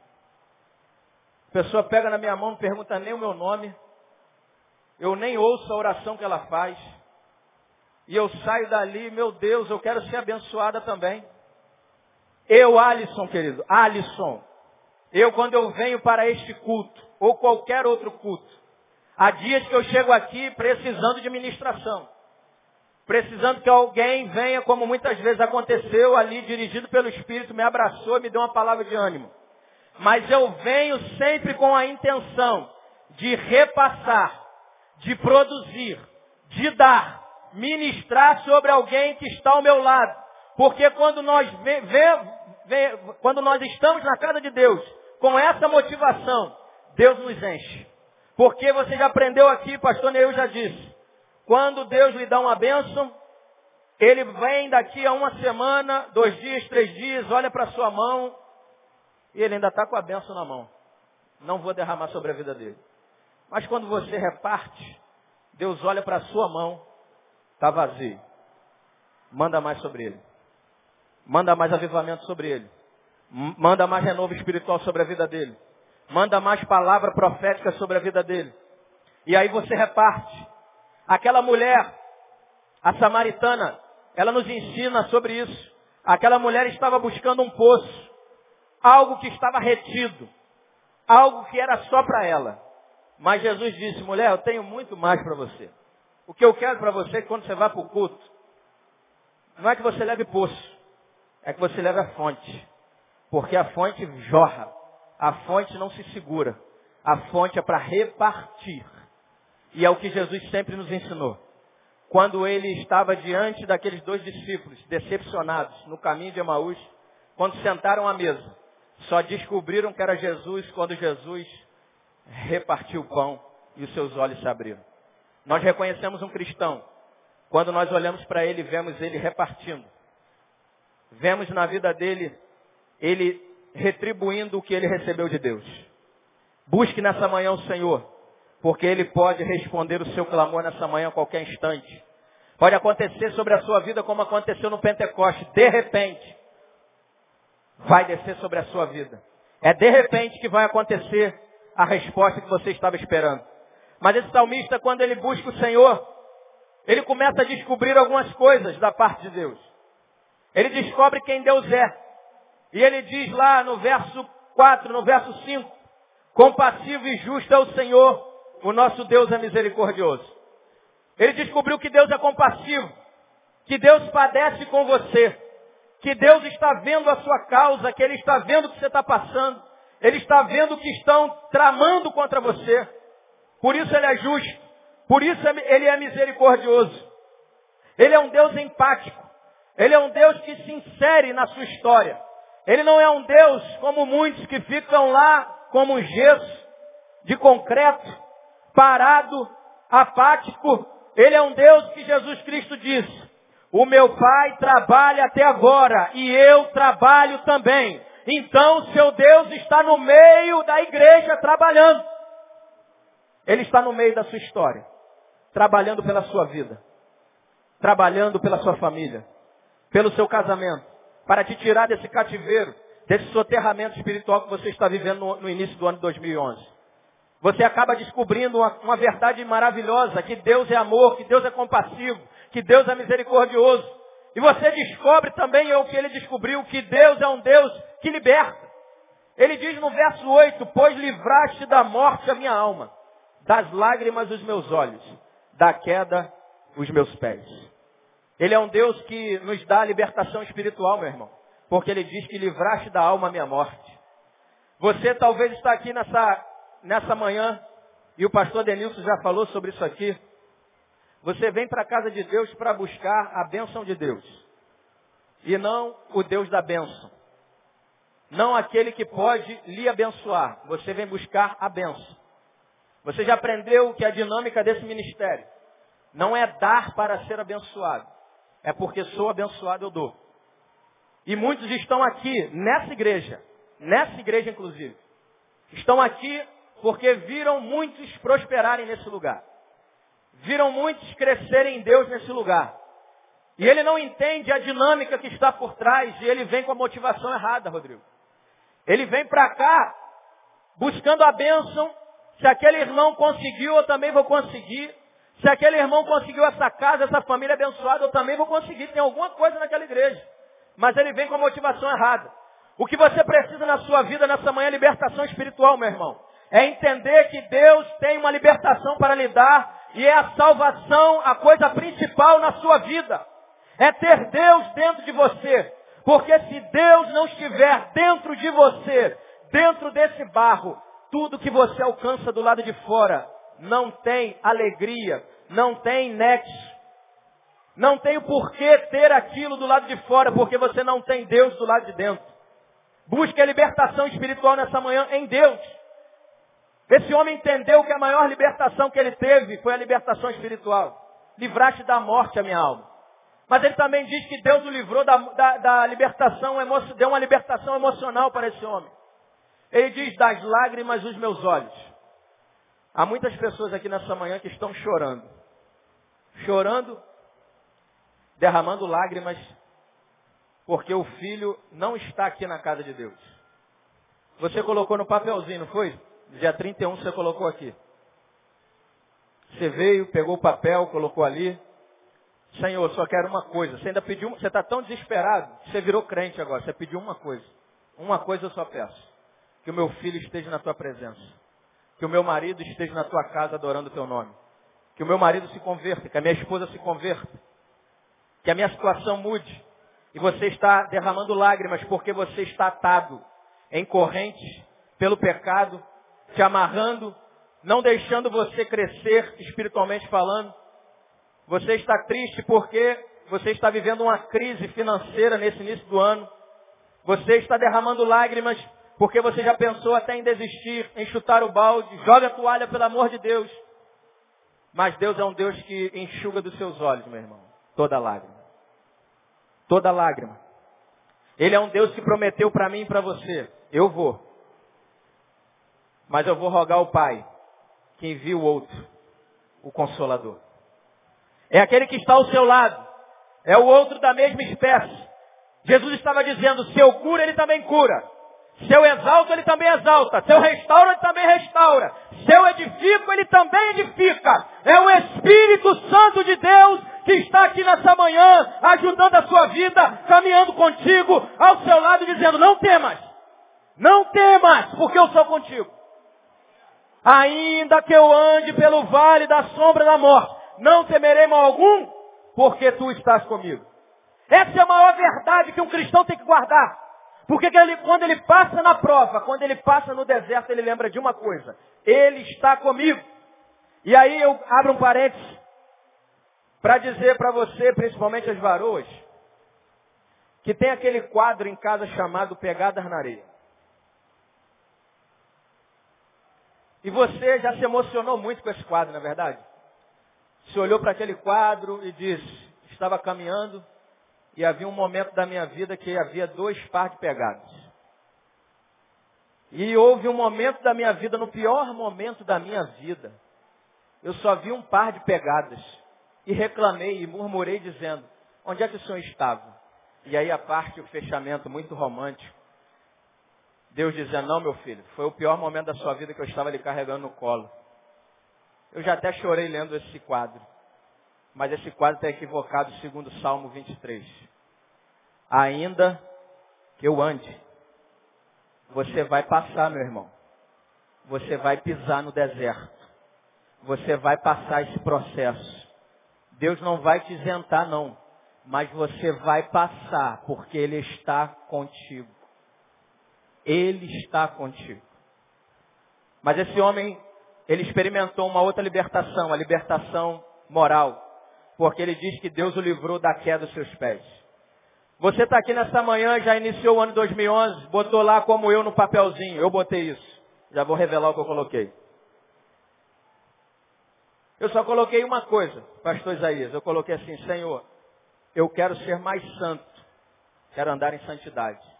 S2: A pessoa pega na minha mão, não pergunta nem o meu nome. Eu nem ouço a oração que ela faz. E eu saio dali, meu Deus, eu quero ser abençoada também. Eu, Alisson, querido, Alisson, eu quando eu venho para este culto, ou qualquer outro culto, há dias que eu chego aqui precisando de ministração precisando que alguém venha, como muitas vezes aconteceu ali, dirigido pelo Espírito, me abraçou e me deu uma palavra de ânimo. Mas eu venho sempre com a intenção de repassar, de produzir, de dar, ministrar sobre alguém que está ao meu lado. Porque quando nós, quando nós estamos na casa de Deus, com essa motivação, Deus nos enche. Porque você já aprendeu aqui, pastor Neil já disse, quando Deus lhe dá uma bênção, ele vem daqui a uma semana, dois dias, três dias, olha para sua mão e ele ainda está com a bênção na mão. Não vou derramar sobre a vida dele. Mas quando você reparte, Deus olha para a sua mão Está vazio. Manda mais sobre ele. Manda mais avivamento sobre ele. Manda mais renovo espiritual sobre a vida dele. Manda mais palavra profética sobre a vida dele. E aí você reparte. Aquela mulher, a samaritana, ela nos ensina sobre isso. Aquela mulher estava buscando um poço. Algo que estava retido. Algo que era só para ela. Mas Jesus disse, mulher, eu tenho muito mais para você. O que eu quero para você é que quando você vá para o culto, não é que você leve poço, é que você leve a fonte. Porque a fonte jorra. A fonte não se segura. A fonte é para repartir. E é o que Jesus sempre nos ensinou. Quando ele estava diante daqueles dois discípulos, decepcionados, no caminho de Emaús, quando sentaram à mesa, só descobriram que era Jesus quando Jesus repartiu o pão e os seus olhos se abriram. Nós reconhecemos um cristão quando nós olhamos para ele vemos ele repartindo. Vemos na vida dele ele retribuindo o que ele recebeu de Deus. Busque nessa manhã o Senhor, porque ele pode responder o seu clamor nessa manhã a qualquer instante. Pode acontecer sobre a sua vida como aconteceu no Pentecoste. De repente, vai descer sobre a sua vida. É de repente que vai acontecer a resposta que você estava esperando. Mas esse salmista, quando ele busca o Senhor, ele começa a descobrir algumas coisas da parte de Deus. Ele descobre quem Deus é. E ele diz lá no verso 4, no verso 5, compassivo e justo é o Senhor, o nosso Deus é misericordioso. Ele descobriu que Deus é compassivo, que Deus padece com você, que Deus está vendo a sua causa, que Ele está vendo o que você está passando, Ele está vendo o que estão tramando contra você. Por isso Ele é justo, por isso Ele é misericordioso. Ele é um Deus empático, Ele é um Deus que se insere na sua história. Ele não é um Deus como muitos que ficam lá como um gesso de concreto, parado, apático. Ele é um Deus que Jesus Cristo disse, o meu Pai trabalha até agora e eu trabalho também. Então, seu Deus está no meio da igreja trabalhando. Ele está no meio da sua história, trabalhando pela sua vida, trabalhando pela sua família, pelo seu casamento, para te tirar desse cativeiro, desse soterramento espiritual que você está vivendo no, no início do ano 2011. Você acaba descobrindo uma, uma verdade maravilhosa, que Deus é amor, que Deus é compassivo, que Deus é misericordioso. E você descobre também é o que ele descobriu, que Deus é um Deus que liberta. Ele diz no verso 8, pois livraste da morte a minha alma, das lágrimas os meus olhos, da queda os meus pés. Ele é um Deus que nos dá a libertação espiritual, meu irmão. Porque ele diz que livraste da alma a minha morte. Você talvez está aqui nessa, nessa manhã, e o pastor Denilson já falou sobre isso aqui. Você vem para a casa de Deus para buscar a bênção de Deus. E não o Deus da bênção. Não aquele que pode lhe abençoar. Você vem buscar a bênção. Você já aprendeu que a dinâmica desse ministério não é dar para ser abençoado é porque sou abençoado, eu dou. E muitos estão aqui, nessa igreja, nessa igreja inclusive, estão aqui porque viram muitos prosperarem nesse lugar. Viram muitos crescerem em Deus nesse lugar. E ele não entende a dinâmica que está por trás e ele vem com a motivação errada, Rodrigo. Ele vem para cá buscando a bênção. Se aquele irmão conseguiu, eu também vou conseguir. Se aquele irmão conseguiu essa casa, essa família abençoada, eu também vou conseguir. Tem alguma coisa naquela igreja. Mas ele vem com a motivação errada. O que você precisa na sua vida nessa manhã é libertação espiritual, meu irmão. É entender que Deus tem uma libertação para lhe dar e é a salvação a coisa principal na sua vida. É ter Deus dentro de você. Porque se Deus não estiver dentro de você, dentro desse barro, tudo que você alcança do lado de fora não tem alegria, não tem nexo. Não tem o porquê ter aquilo do lado de fora, porque você não tem Deus do lado de dentro. Busque a libertação espiritual nessa manhã em Deus. Esse homem entendeu que a maior libertação que ele teve foi a libertação espiritual. Livraste da morte a minha alma. Mas ele também diz que Deus o livrou da, da, da libertação, deu uma libertação emocional para esse homem. Ele diz, das lágrimas os meus olhos. Há muitas pessoas aqui nessa manhã que estão chorando. Chorando derramando lágrimas porque o filho não está aqui na casa de Deus. Você colocou no papelzinho, não foi? Dia 31 você colocou aqui. Você veio, pegou o papel, colocou ali. Senhor, só quero uma coisa. Você ainda pediu, você está tão desesperado, você virou crente agora. Você pediu uma coisa. Uma coisa eu só peço. Que o meu filho esteja na tua presença. Que o meu marido esteja na tua casa adorando o teu nome. Que o meu marido se converta, que a minha esposa se converta. Que a minha situação mude. E você está derramando lágrimas porque você está atado em correntes pelo pecado, te amarrando, não deixando você crescer espiritualmente falando. Você está triste porque você está vivendo uma crise financeira nesse início do ano. Você está derramando lágrimas porque você já pensou até em desistir, em chutar o balde. Joga a toalha, pelo amor de Deus. Mas Deus é um Deus que enxuga dos seus olhos, meu irmão, toda lágrima. Toda lágrima. Ele é um Deus que prometeu para mim e para você. Eu vou. Mas eu vou rogar ao Pai que envie o outro, o Consolador. É aquele que está ao seu lado. É o outro da mesma espécie. Jesus estava dizendo, se eu cura, ele também cura. Se eu exalto, ele também exalta. Se eu restauro, ele também restaura. Se eu edifico, ele também edifica. É o Espírito Santo de Deus que está aqui nessa manhã, ajudando a sua vida, caminhando contigo, ao seu lado, dizendo, não temas. Não temas, porque eu sou contigo. Ainda que eu ande pelo vale da sombra da morte, não temerei mal algum, porque tu estás comigo. Essa é a maior verdade que um cristão tem que guardar. Porque ele, quando ele passa na prova, quando ele passa no deserto, ele lembra de uma coisa. Ele está comigo. E aí eu abro um parênteses para dizer para você, principalmente as varoas, que tem aquele quadro em casa chamado Pegadas na Areia. E você já se emocionou muito com esse quadro, não é verdade? Você olhou para aquele quadro e disse, estava caminhando e havia um momento da minha vida que havia dois par de pegados. E houve um momento da minha vida, no pior momento da minha vida, eu só vi um par de pegadas. E reclamei e murmurei dizendo, onde é que o senhor estava? E aí a parte, o fechamento muito romântico. Deus dizendo, não meu filho, foi o pior momento da sua vida que eu estava lhe carregando no colo. Eu já até chorei lendo esse quadro. Mas esse quadro está equivocado segundo o Salmo 23. Ainda que eu ande, você vai passar, meu irmão. Você vai pisar no deserto. Você vai passar esse processo. Deus não vai te isentar, não. Mas você vai passar, porque Ele está contigo. Ele está contigo. Mas esse homem, ele experimentou uma outra libertação, a libertação moral. Porque ele diz que Deus o livrou da queda dos seus pés. Você está aqui nessa manhã, já iniciou o ano 2011, botou lá como eu no papelzinho. Eu botei isso. Já vou revelar o que eu coloquei. Eu só coloquei uma coisa, pastor Isaías. Eu coloquei assim, Senhor, eu quero ser mais santo. Quero andar em santidade.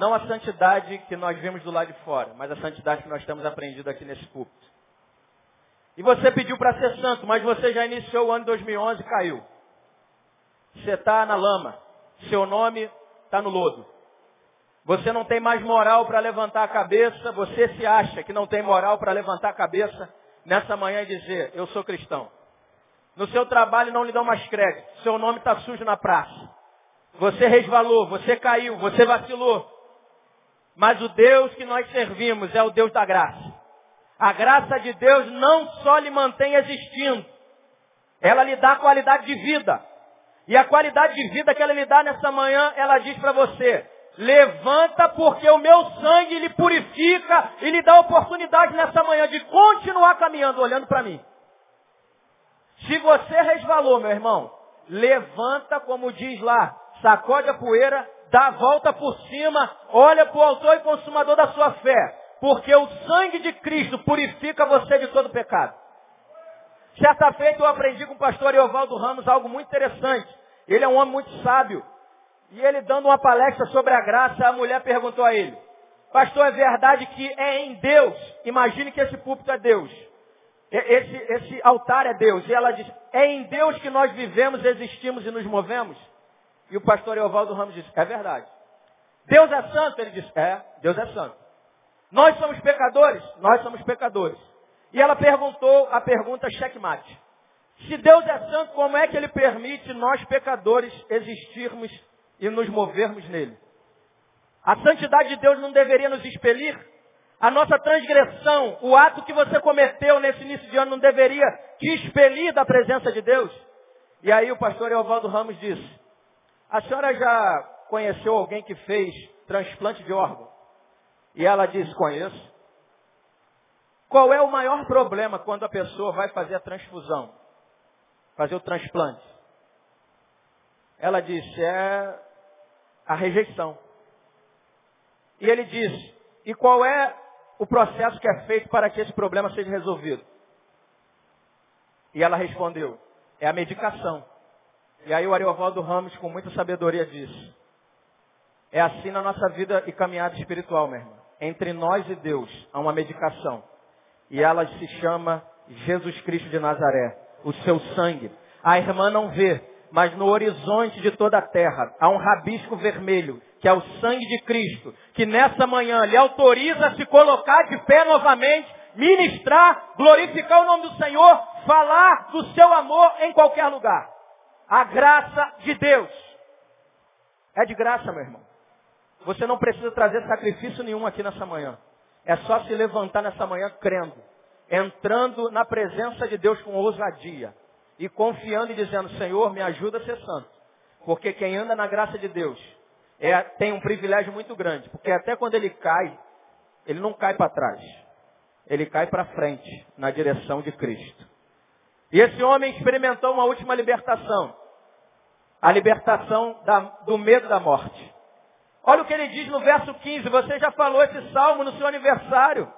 S2: Não a santidade que nós vemos do lado de fora, mas a santidade que nós temos aprendido aqui nesse púlpito. E você pediu para ser santo, mas você já iniciou o ano 2011 e caiu. Você está na lama. Seu nome está no lodo. Você não tem mais moral para levantar a cabeça. Você se acha que não tem moral para levantar a cabeça nessa manhã e dizer, eu sou cristão. No seu trabalho não lhe dão mais crédito. Seu nome está sujo na praça. Você resvalou, você caiu, você vacilou. Mas o Deus que nós servimos é o Deus da graça. A graça de Deus não só lhe mantém existindo, ela lhe dá qualidade de vida. E a qualidade de vida que ela lhe dá nessa manhã, ela diz para você, levanta porque o meu sangue lhe purifica e lhe dá oportunidade nessa manhã de continuar caminhando, olhando para mim. Se você resvalou, meu irmão, levanta como diz lá, sacode a poeira, dá a volta por cima, olha para o autor e consumador da sua fé. Porque o sangue de Cristo purifica você de todo pecado. Certa feita eu aprendi com o pastor Eovaldo Ramos algo muito interessante. Ele é um homem muito sábio. E ele dando uma palestra sobre a graça, a mulher perguntou a ele, pastor, é verdade que é em Deus? Imagine que esse púlpito é Deus. Esse, esse altar é Deus. E ela diz, é em Deus que nós vivemos, existimos e nos movemos? E o pastor Eovaldo Ramos disse, é verdade. Deus é santo? Ele disse, é, Deus é santo. Nós somos pecadores? Nós somos pecadores. E ela perguntou a pergunta checkmate. Se Deus é santo, como é que Ele permite nós pecadores existirmos e nos movermos nele? A santidade de Deus não deveria nos expelir? A nossa transgressão, o ato que você cometeu nesse início de ano não deveria te expelir da presença de Deus? E aí o pastor Eovaldo Ramos disse, a senhora já conheceu alguém que fez transplante de órgão? E ela disse, conheço. Qual é o maior problema quando a pessoa vai fazer a transfusão? Fazer o transplante? Ela disse, é a rejeição. E ele disse, e qual é o processo que é feito para que esse problema seja resolvido? E ela respondeu, é a medicação. E aí o Ariovaldo Ramos, com muita sabedoria, disse, é assim na nossa vida e caminhada espiritual, meu irmão. Entre nós e Deus há uma medicação. E ela se chama Jesus Cristo de Nazaré. O seu sangue. A irmã não vê, mas no horizonte de toda a terra há um rabisco vermelho que é o sangue de Cristo, que nessa manhã lhe autoriza a se colocar de pé novamente, ministrar, glorificar o nome do Senhor, falar do seu amor em qualquer lugar. A graça de Deus. É de graça, meu irmão. Você não precisa trazer sacrifício nenhum aqui nessa manhã. É só se levantar nessa manhã crendo, entrando na presença de Deus com ousadia e confiando e dizendo, Senhor, me ajuda a ser santo. Porque quem anda na graça de Deus é, tem um privilégio muito grande, porque até quando ele cai, ele não cai para trás. Ele cai para frente, na direção de Cristo. E esse homem experimentou uma última libertação. A libertação da, do medo da morte. Olha o que ele diz no verso 15. Você já falou esse salmo no seu aniversário.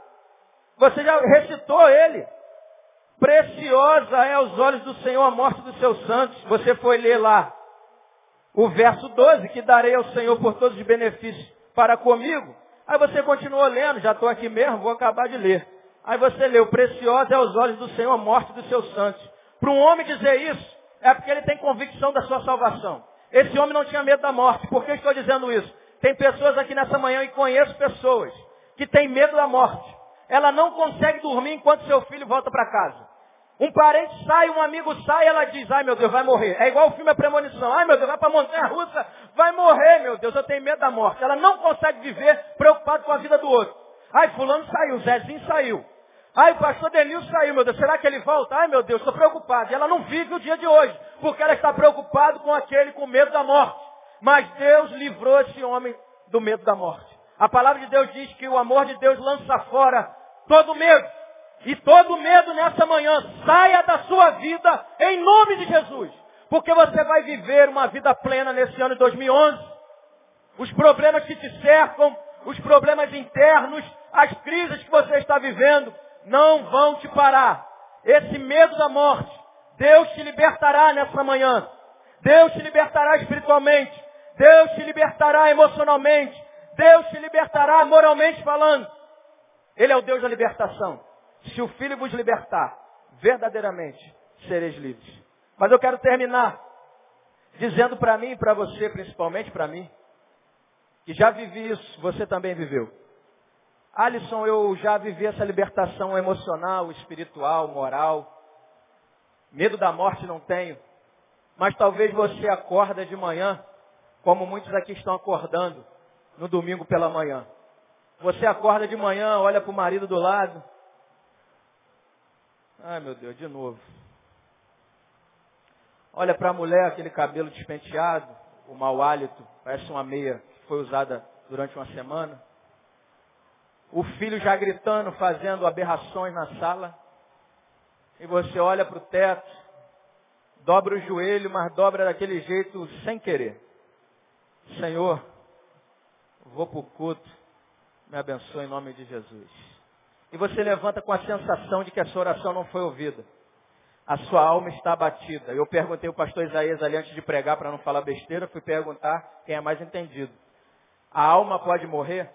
S2: Você já recitou ele. Preciosa é aos olhos do Senhor a morte dos seus santos. Você foi ler lá o verso 12, que darei ao Senhor por todos os benefícios para comigo. Aí você continua lendo, já estou aqui mesmo, vou acabar de ler. Aí você leu, preciosa é aos olhos do Senhor a morte dos seus santos. Para um homem dizer isso, é porque ele tem convicção da sua salvação. Esse homem não tinha medo da morte. Por que estou dizendo isso? Tem pessoas aqui nessa manhã, e conheço pessoas, que têm medo da morte. Ela não consegue dormir enquanto seu filho volta para casa. Um parente sai, um amigo sai, ela diz, ai meu Deus, vai morrer. É igual o filme A Premonição. Ai meu Deus, vai para a montanha russa, vai morrer, meu Deus, eu tenho medo da morte. Ela não consegue viver preocupado com a vida do outro. Ai, fulano saiu, Zezinho saiu. Ai, o pastor Denilson saiu, meu Deus, será que ele volta? Ai meu Deus, estou preocupado. E ela não vive o dia de hoje, porque ela está preocupada com aquele com medo da morte. Mas Deus livrou esse homem do medo da morte. A palavra de Deus diz que o amor de Deus lança fora todo medo. E todo medo nessa manhã saia da sua vida em nome de Jesus. Porque você vai viver uma vida plena nesse ano de 2011. Os problemas que te cercam, os problemas internos, as crises que você está vivendo, não vão te parar. Esse medo da morte, Deus te libertará nessa manhã. Deus te libertará espiritualmente. Deus te libertará emocionalmente. Deus te libertará moralmente falando. Ele é o Deus da libertação. Se o Filho vos libertar, verdadeiramente sereis livres. Mas eu quero terminar dizendo para mim e para você, principalmente para mim, que já vivi isso, você também viveu. Alisson, eu já vivi essa libertação emocional, espiritual, moral. Medo da morte não tenho. Mas talvez você acorda de manhã, como muitos aqui estão acordando, no domingo pela manhã. Você acorda de manhã, olha para o marido do lado, Ai meu Deus, de novo. Olha para a mulher, aquele cabelo despenteado, o mau hálito, parece uma meia que foi usada durante uma semana. O filho já gritando, fazendo aberrações na sala. E você olha para o teto, dobra o joelho, mas dobra daquele jeito sem querer. Senhor, vou para o culto, me abençoe em nome de Jesus e você levanta com a sensação de que a sua oração não foi ouvida. A sua alma está abatida. Eu perguntei ao pastor Isaías ali antes de pregar para não falar besteira, fui perguntar quem é mais entendido. A alma pode morrer?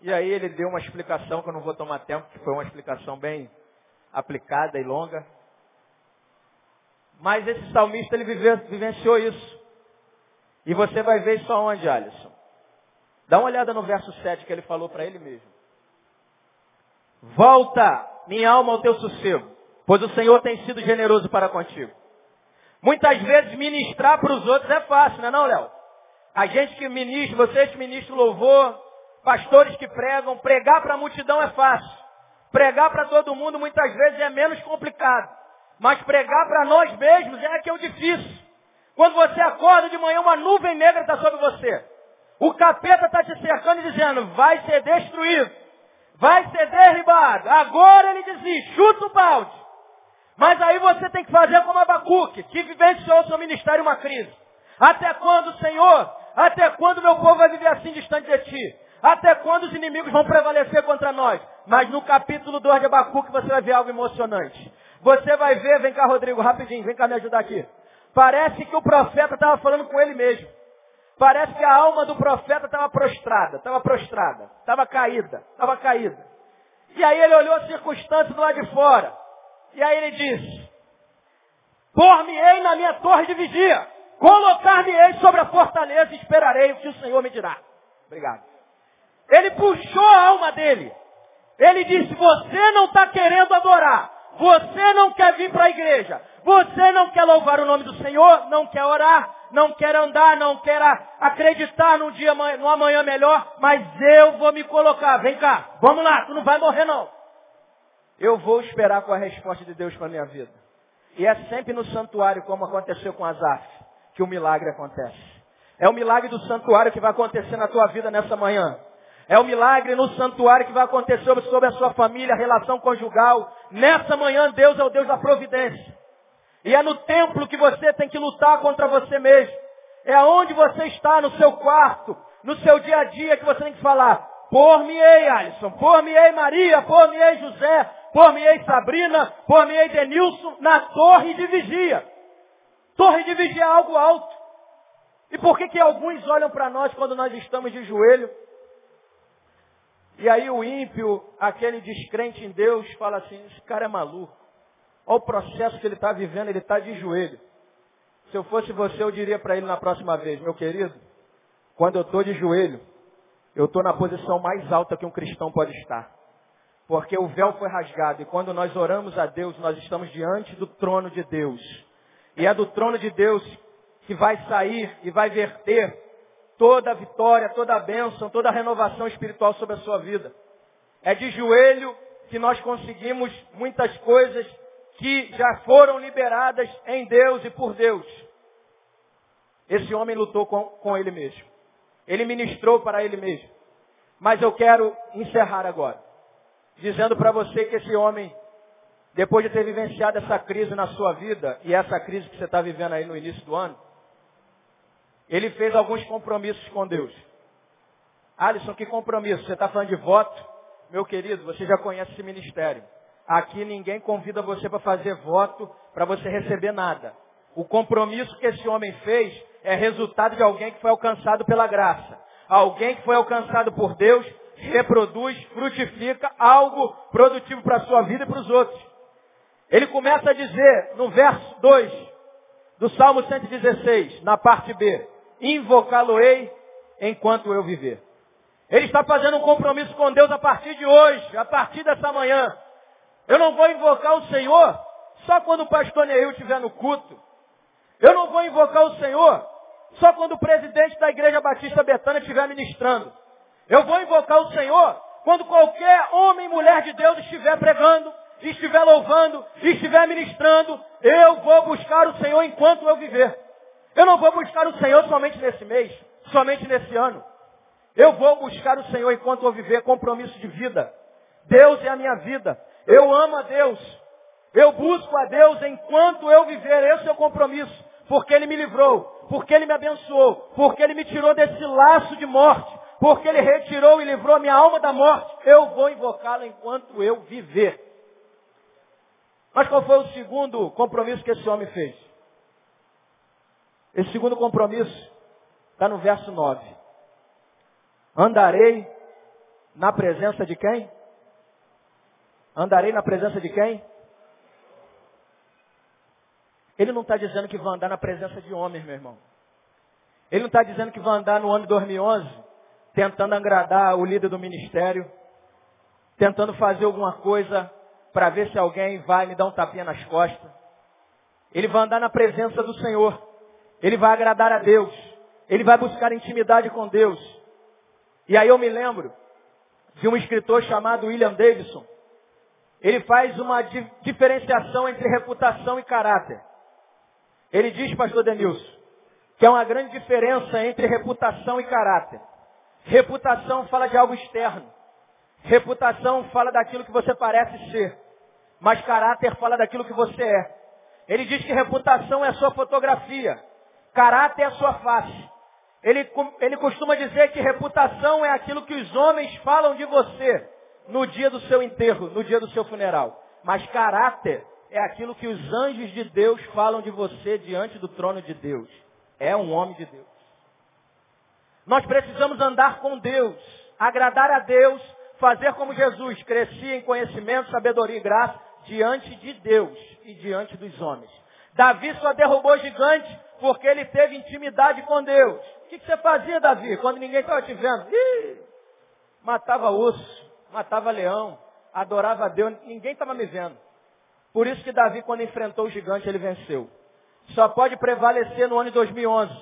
S2: E aí ele deu uma explicação que eu não vou tomar tempo, que foi uma explicação bem, aplicada e longa. Mas esse salmista, ele vive, vivenciou isso. E você vai ver isso aonde, Alisson? Dá uma olhada no verso 7 que ele falou para ele mesmo. Volta, minha alma, ao teu sossego, pois o Senhor tem sido generoso para contigo. Muitas vezes ministrar para os outros é fácil, não é não, Léo? A gente que ministra, vocês que ministram louvor, pastores que pregam, pregar para a multidão é fácil. Pregar para todo mundo muitas vezes é menos complicado. Mas pregar para nós mesmos é que é o difícil. Quando você acorda de manhã, uma nuvem negra está sobre você. O capeta está te cercando e dizendo, vai ser destruído. Vai ser derribado. Agora ele dizia, chuta o balde. Mas aí você tem que fazer como Abacuque, que vivenciou seu ministério uma crise. Até quando, Senhor? Até quando meu povo vai viver assim distante de ti? Até quando os inimigos vão prevalecer contra nós? Mas no capítulo 2 de Abacuque você vai ver algo emocionante. Você vai ver, vem cá Rodrigo, rapidinho, vem cá me ajudar aqui. Parece que o profeta estava falando com ele mesmo. Parece que a alma do profeta estava prostrada, estava prostrada, estava caída, estava caída. E aí ele olhou as circunstâncias do lado de fora. E aí ele disse, Por-me-ei na minha torre de vigia, colocar-me-ei sobre a fortaleza e esperarei o que o Senhor me dirá. Obrigado. Ele puxou a alma dele. Ele disse, você não está querendo adorar. Você não quer vir para a igreja. Você não quer louvar o nome do Senhor, não quer orar, não quer andar, não quer acreditar num dia, num amanhã melhor, mas eu vou me colocar. Vem cá, vamos lá, tu não vai morrer não. Eu vou esperar com a resposta de Deus para minha vida. E é sempre no santuário, como aconteceu com Azaf, que o milagre acontece. É o milagre do santuário que vai acontecer na tua vida nessa manhã. É o milagre no santuário que vai acontecer sobre a sua família, a relação conjugal. Nessa manhã, Deus é o Deus da providência. E é no templo que você tem que lutar contra você mesmo. É aonde você está, no seu quarto, no seu dia a dia, que você tem que falar. Por-me-ei, Alisson. Por-me-ei, Maria. Por-me-ei, José. Por-me-ei, Sabrina. Por-me-ei, Denilson. Na torre de vigia. Torre de vigia é algo alto. E por que que alguns olham para nós quando nós estamos de joelho? E aí o ímpio, aquele descrente em Deus, fala assim, esse cara é maluco. Olha o processo que ele está vivendo, ele está de joelho. Se eu fosse você, eu diria para ele na próxima vez, meu querido, quando eu estou de joelho, eu estou na posição mais alta que um cristão pode estar. Porque o véu foi rasgado e quando nós oramos a Deus, nós estamos diante do trono de Deus. E é do trono de Deus que vai sair e vai verter toda a vitória, toda a bênção, toda a renovação espiritual sobre a sua vida. É de joelho que nós conseguimos muitas coisas que já foram liberadas em Deus e por Deus. Esse homem lutou com, com ele mesmo. Ele ministrou para ele mesmo. Mas eu quero encerrar agora, dizendo para você que esse homem, depois de ter vivenciado essa crise na sua vida, e essa crise que você está vivendo aí no início do ano, ele fez alguns compromissos com Deus. Alisson, que compromisso? Você está falando de voto? Meu querido, você já conhece esse ministério. Aqui ninguém convida você para fazer voto para você receber nada. O compromisso que esse homem fez é resultado de alguém que foi alcançado pela graça. Alguém que foi alcançado por Deus reproduz, frutifica algo produtivo para a sua vida e para os outros. Ele começa a dizer no verso 2 do Salmo 116, na parte B, invocá-lo-ei enquanto eu viver. Ele está fazendo um compromisso com Deus a partir de hoje, a partir dessa manhã. Eu não vou invocar o Senhor só quando o pastor Neil estiver no culto. Eu não vou invocar o Senhor só quando o presidente da Igreja Batista Betânia estiver ministrando. Eu vou invocar o Senhor quando qualquer homem e mulher de Deus estiver pregando, estiver louvando, estiver ministrando. Eu vou buscar o Senhor enquanto eu viver. Eu não vou buscar o Senhor somente nesse mês, somente nesse ano. Eu vou buscar o Senhor enquanto eu viver compromisso de vida. Deus é a minha vida. Eu amo a Deus. Eu busco a Deus enquanto eu viver. Esse é o compromisso. Porque Ele me livrou. Porque Ele me abençoou. Porque Ele me tirou desse laço de morte. Porque Ele retirou e livrou a minha alma da morte. Eu vou invocá-lo enquanto eu viver. Mas qual foi o segundo compromisso que esse homem fez? Esse segundo compromisso está no verso 9. Andarei na presença de quem? Andarei na presença de quem? Ele não está dizendo que vai andar na presença de homens, meu irmão. Ele não está dizendo que vai andar no ano 2011 tentando agradar o líder do ministério, tentando fazer alguma coisa para ver se alguém vai me dar um tapinha nas costas. Ele vai andar na presença do Senhor. Ele vai agradar a Deus. Ele vai buscar intimidade com Deus. E aí eu me lembro de um escritor chamado William Davidson. Ele faz uma di diferenciação entre reputação e caráter. Ele diz, pastor Denilson, que é uma grande diferença entre reputação e caráter. Reputação fala de algo externo. Reputação fala daquilo que você parece ser. Mas caráter fala daquilo que você é. Ele diz que reputação é sua fotografia. Caráter é a sua face. Ele, ele costuma dizer que reputação é aquilo que os homens falam de você no dia do seu enterro, no dia do seu funeral. Mas caráter é aquilo que os anjos de Deus falam de você diante do trono de Deus. É um homem de Deus. Nós precisamos andar com Deus, agradar a Deus, fazer como Jesus, crescer em conhecimento, sabedoria e graça diante de Deus e diante dos homens. Davi só derrubou gigante porque ele teve intimidade com Deus. O que, você fazia, Davi, quando ninguém estava te vendo? Ih, matava urso, matava leão, adorava Deus, ninguém estava me vendo. Por isso que Davi, quando enfrentou o gigante, ele venceu. Só pode prevalecer no ano de 2011.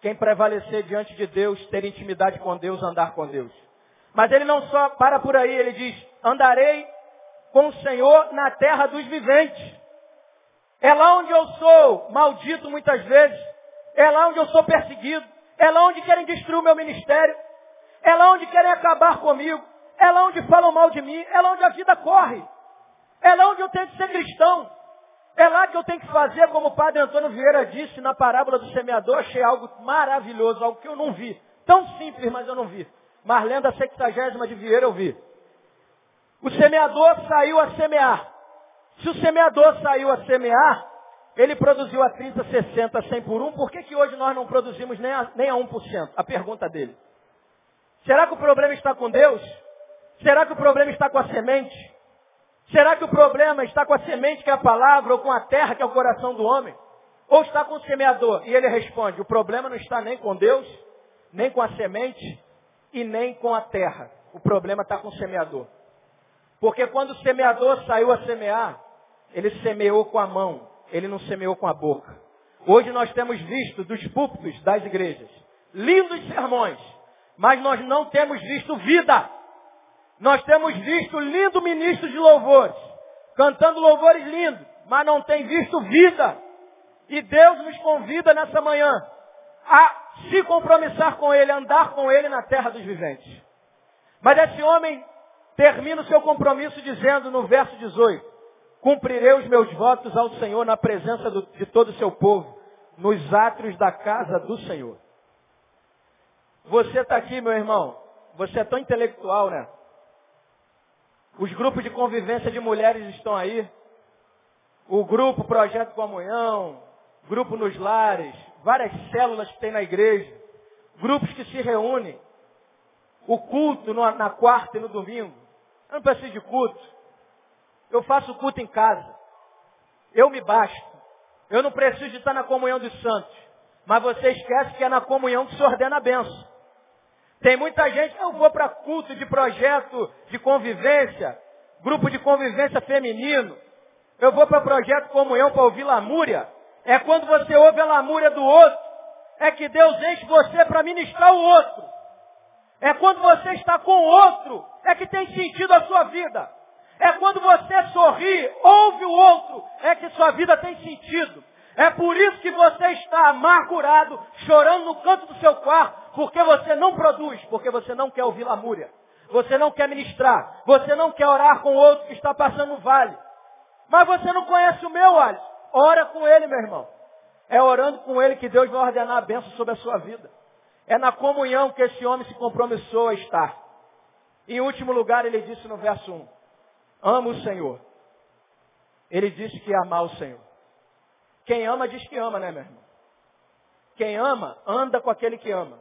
S2: Quem prevalecer diante de Deus, ter intimidade com Deus, andar com Deus. Mas ele não só para por aí, ele diz, andarei com o Senhor na terra dos viventes. É lá onde eu sou maldito muitas vezes. É lá onde eu sou perseguido. É lá onde querem destruir o meu ministério. É lá onde querem acabar comigo. É lá onde falam mal de mim. É lá onde a vida corre. É lá onde eu tenho que ser cristão. É lá que eu tenho que fazer, como o padre Antônio Vieira disse na parábola do semeador, achei algo maravilhoso, algo que eu não vi. Tão simples, mas eu não vi. Mas lendo a sexagésima de Vieira eu vi. O semeador saiu a semear. Se o semeador saiu a semear, ele produziu a 30, 60, 100 por 1, por que, que hoje nós não produzimos nem a, nem a 1%? A pergunta dele. Será que o problema está com Deus? Será que o problema está com a semente? Será que o problema está com a semente, que é a palavra, ou com a terra, que é o coração do homem? Ou está com o semeador? E ele responde, o problema não está nem com Deus, nem com a semente e nem com a terra. O problema está com o semeador. Porque quando o semeador saiu a semear, ele semeou com a mão, ele não semeou com a boca. Hoje nós temos visto dos púlpitos das igrejas lindos sermões, mas nós não temos visto vida. Nós temos visto lindo ministro de louvores, cantando louvores lindos, mas não tem visto vida. E Deus nos convida nessa manhã a se compromissar com Ele, andar com Ele na terra dos viventes. Mas esse homem termina o seu compromisso dizendo no verso 18, cumprirei os meus votos ao Senhor na presença do, de todo o seu povo, nos átrios da casa do Senhor. Você está aqui, meu irmão, você é tão intelectual, né? Os grupos de convivência de mulheres estão aí. O grupo Projeto Comunhão, grupo nos lares, várias células que tem na igreja, grupos que se reúnem. O culto na quarta e no domingo. Eu não preciso de culto. Eu faço culto em casa. Eu me basto. Eu não preciso de estar na comunhão dos santos. Mas você esquece que é na comunhão que se ordena a benção. Tem muita gente, eu vou para culto de projeto de convivência, grupo de convivência feminino. Eu vou para projeto comunhão para ouvir lamúria. É quando você ouve a lamúria do outro, é que Deus enche você para ministrar o outro. É quando você está com o outro, é que tem sentido a sua vida. É quando você sorri, ouve o outro, é que sua vida tem sentido. É por isso que você está amargurado, chorando no canto do seu quarto, porque você não produz, porque você não quer ouvir lamúria. Você não quer ministrar. Você não quer orar com o outro que está passando no vale. Mas você não conhece o meu, Alisson. Ora com ele, meu irmão. É orando com ele que Deus vai ordenar a bênção sobre a sua vida. É na comunhão que esse homem se compromissou a estar. Em último lugar, ele disse no verso 1, ama o Senhor. Ele disse que amar o Senhor. Quem ama diz que ama, né, meu irmão? Quem ama, anda com aquele que ama.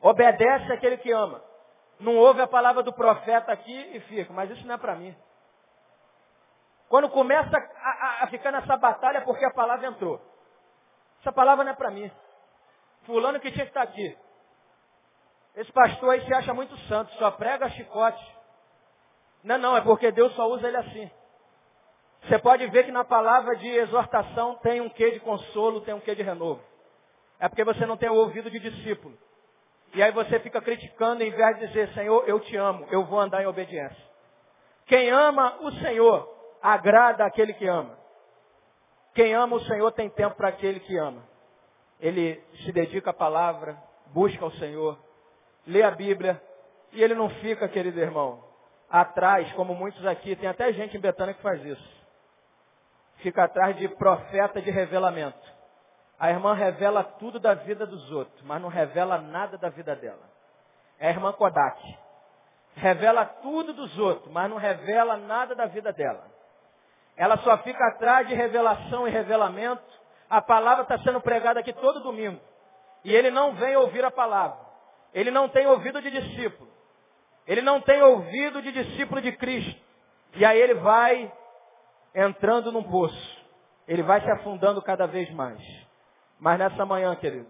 S2: Obedece aquele que ama. Não ouve a palavra do profeta aqui e fica, mas isso não é para mim. Quando começa a, a, ficar nessa batalha, é porque a palavra entrou. Essa palavra não é para mim. Fulano que tinha que estar aqui. Esse pastor aí se acha muito santo, só prega chicote. Não, não, é porque Deus só usa ele assim. Você pode ver que na palavra de exortação tem um quê de consolo, tem um quê de renovo. É porque você não tem o ouvido de discípulo. E aí você fica criticando em vez de dizer, Senhor, eu te amo, eu vou andar em obediência. Quem ama o Senhor, agrada aquele que ama. Quem ama o Senhor tem tempo para aquele que ama. Ele se dedica à palavra, busca o Senhor, lê a Bíblia, e ele não fica, querido irmão, atrás, como muitos aqui, tem até gente em Betânia que faz isso. Fica atrás de profeta de revelamento. A irmã revela tudo da vida dos outros, mas não revela nada da vida dela. É a irmã Kodak. Revela tudo dos outros, mas não revela nada da vida dela. Ela só fica atrás de revelação e revelamento. A palavra está sendo pregada aqui todo domingo. E ele não vem ouvir a palavra. Ele não tem ouvido de discípulo. Ele não tem ouvido de discípulo de Cristo. E aí ele vai entrando num poço. Ele vai se afundando cada vez mais. Mas nessa manhã, querido,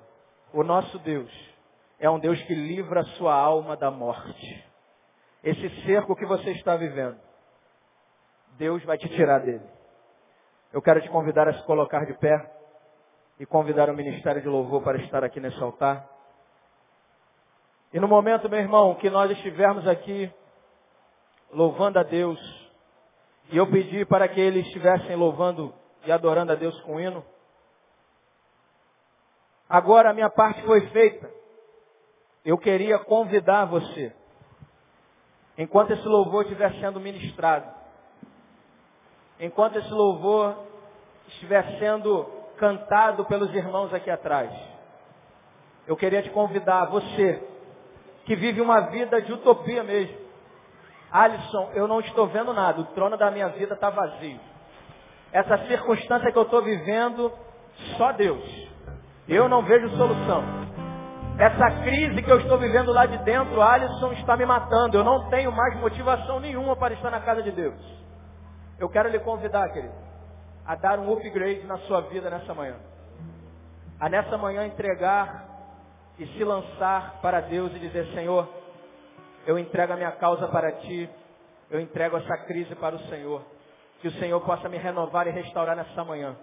S2: o nosso Deus é um Deus que livra a sua alma da morte. Esse cerco que você está vivendo, Deus vai te tirar dele. Eu quero te convidar a se colocar de pé e convidar o Ministério de Louvor para estar aqui nesse altar. E no momento, meu irmão, que nós estivermos aqui louvando a Deus, e eu pedi para que eles estivessem louvando e adorando a Deus com hino, Agora a minha parte foi feita. Eu queria convidar você, enquanto esse louvor estiver sendo ministrado, enquanto esse louvor estiver sendo cantado pelos irmãos aqui atrás, eu queria te convidar, você, que vive uma vida de utopia mesmo. Alisson, eu não estou vendo nada, o trono da minha vida está vazio. Essa circunstância que eu estou vivendo, só Deus. Eu não vejo solução. Essa crise que eu estou vivendo lá de dentro, Alisson está me matando. Eu não tenho mais motivação nenhuma para estar na casa de Deus. Eu quero lhe convidar, querido, a dar um upgrade na sua vida nessa manhã. A nessa manhã entregar e se lançar para Deus e dizer, Senhor, eu entrego a minha causa para Ti, eu entrego essa crise para o Senhor. Que o Senhor possa me renovar e restaurar nessa manhã.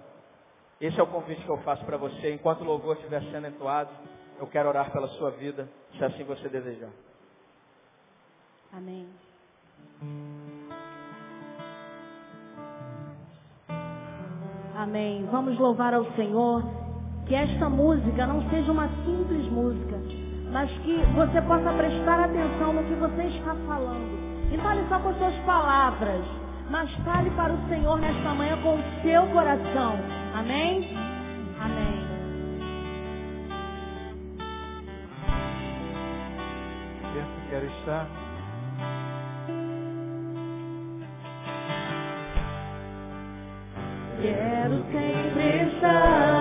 S2: Esse é o convite que eu faço para você. Enquanto o louvor estiver sendo entoado, eu quero orar pela sua vida, se assim você desejar.
S3: Amém. Amém. Vamos louvar ao Senhor. Que esta música não seja uma simples música, mas que você possa prestar atenção no que você está falando. E fale só com suas palavras, mas fale para o Senhor nesta manhã com o seu coração. Amém? Amém.
S1: Perto quero estar.
S3: Quero sempre estar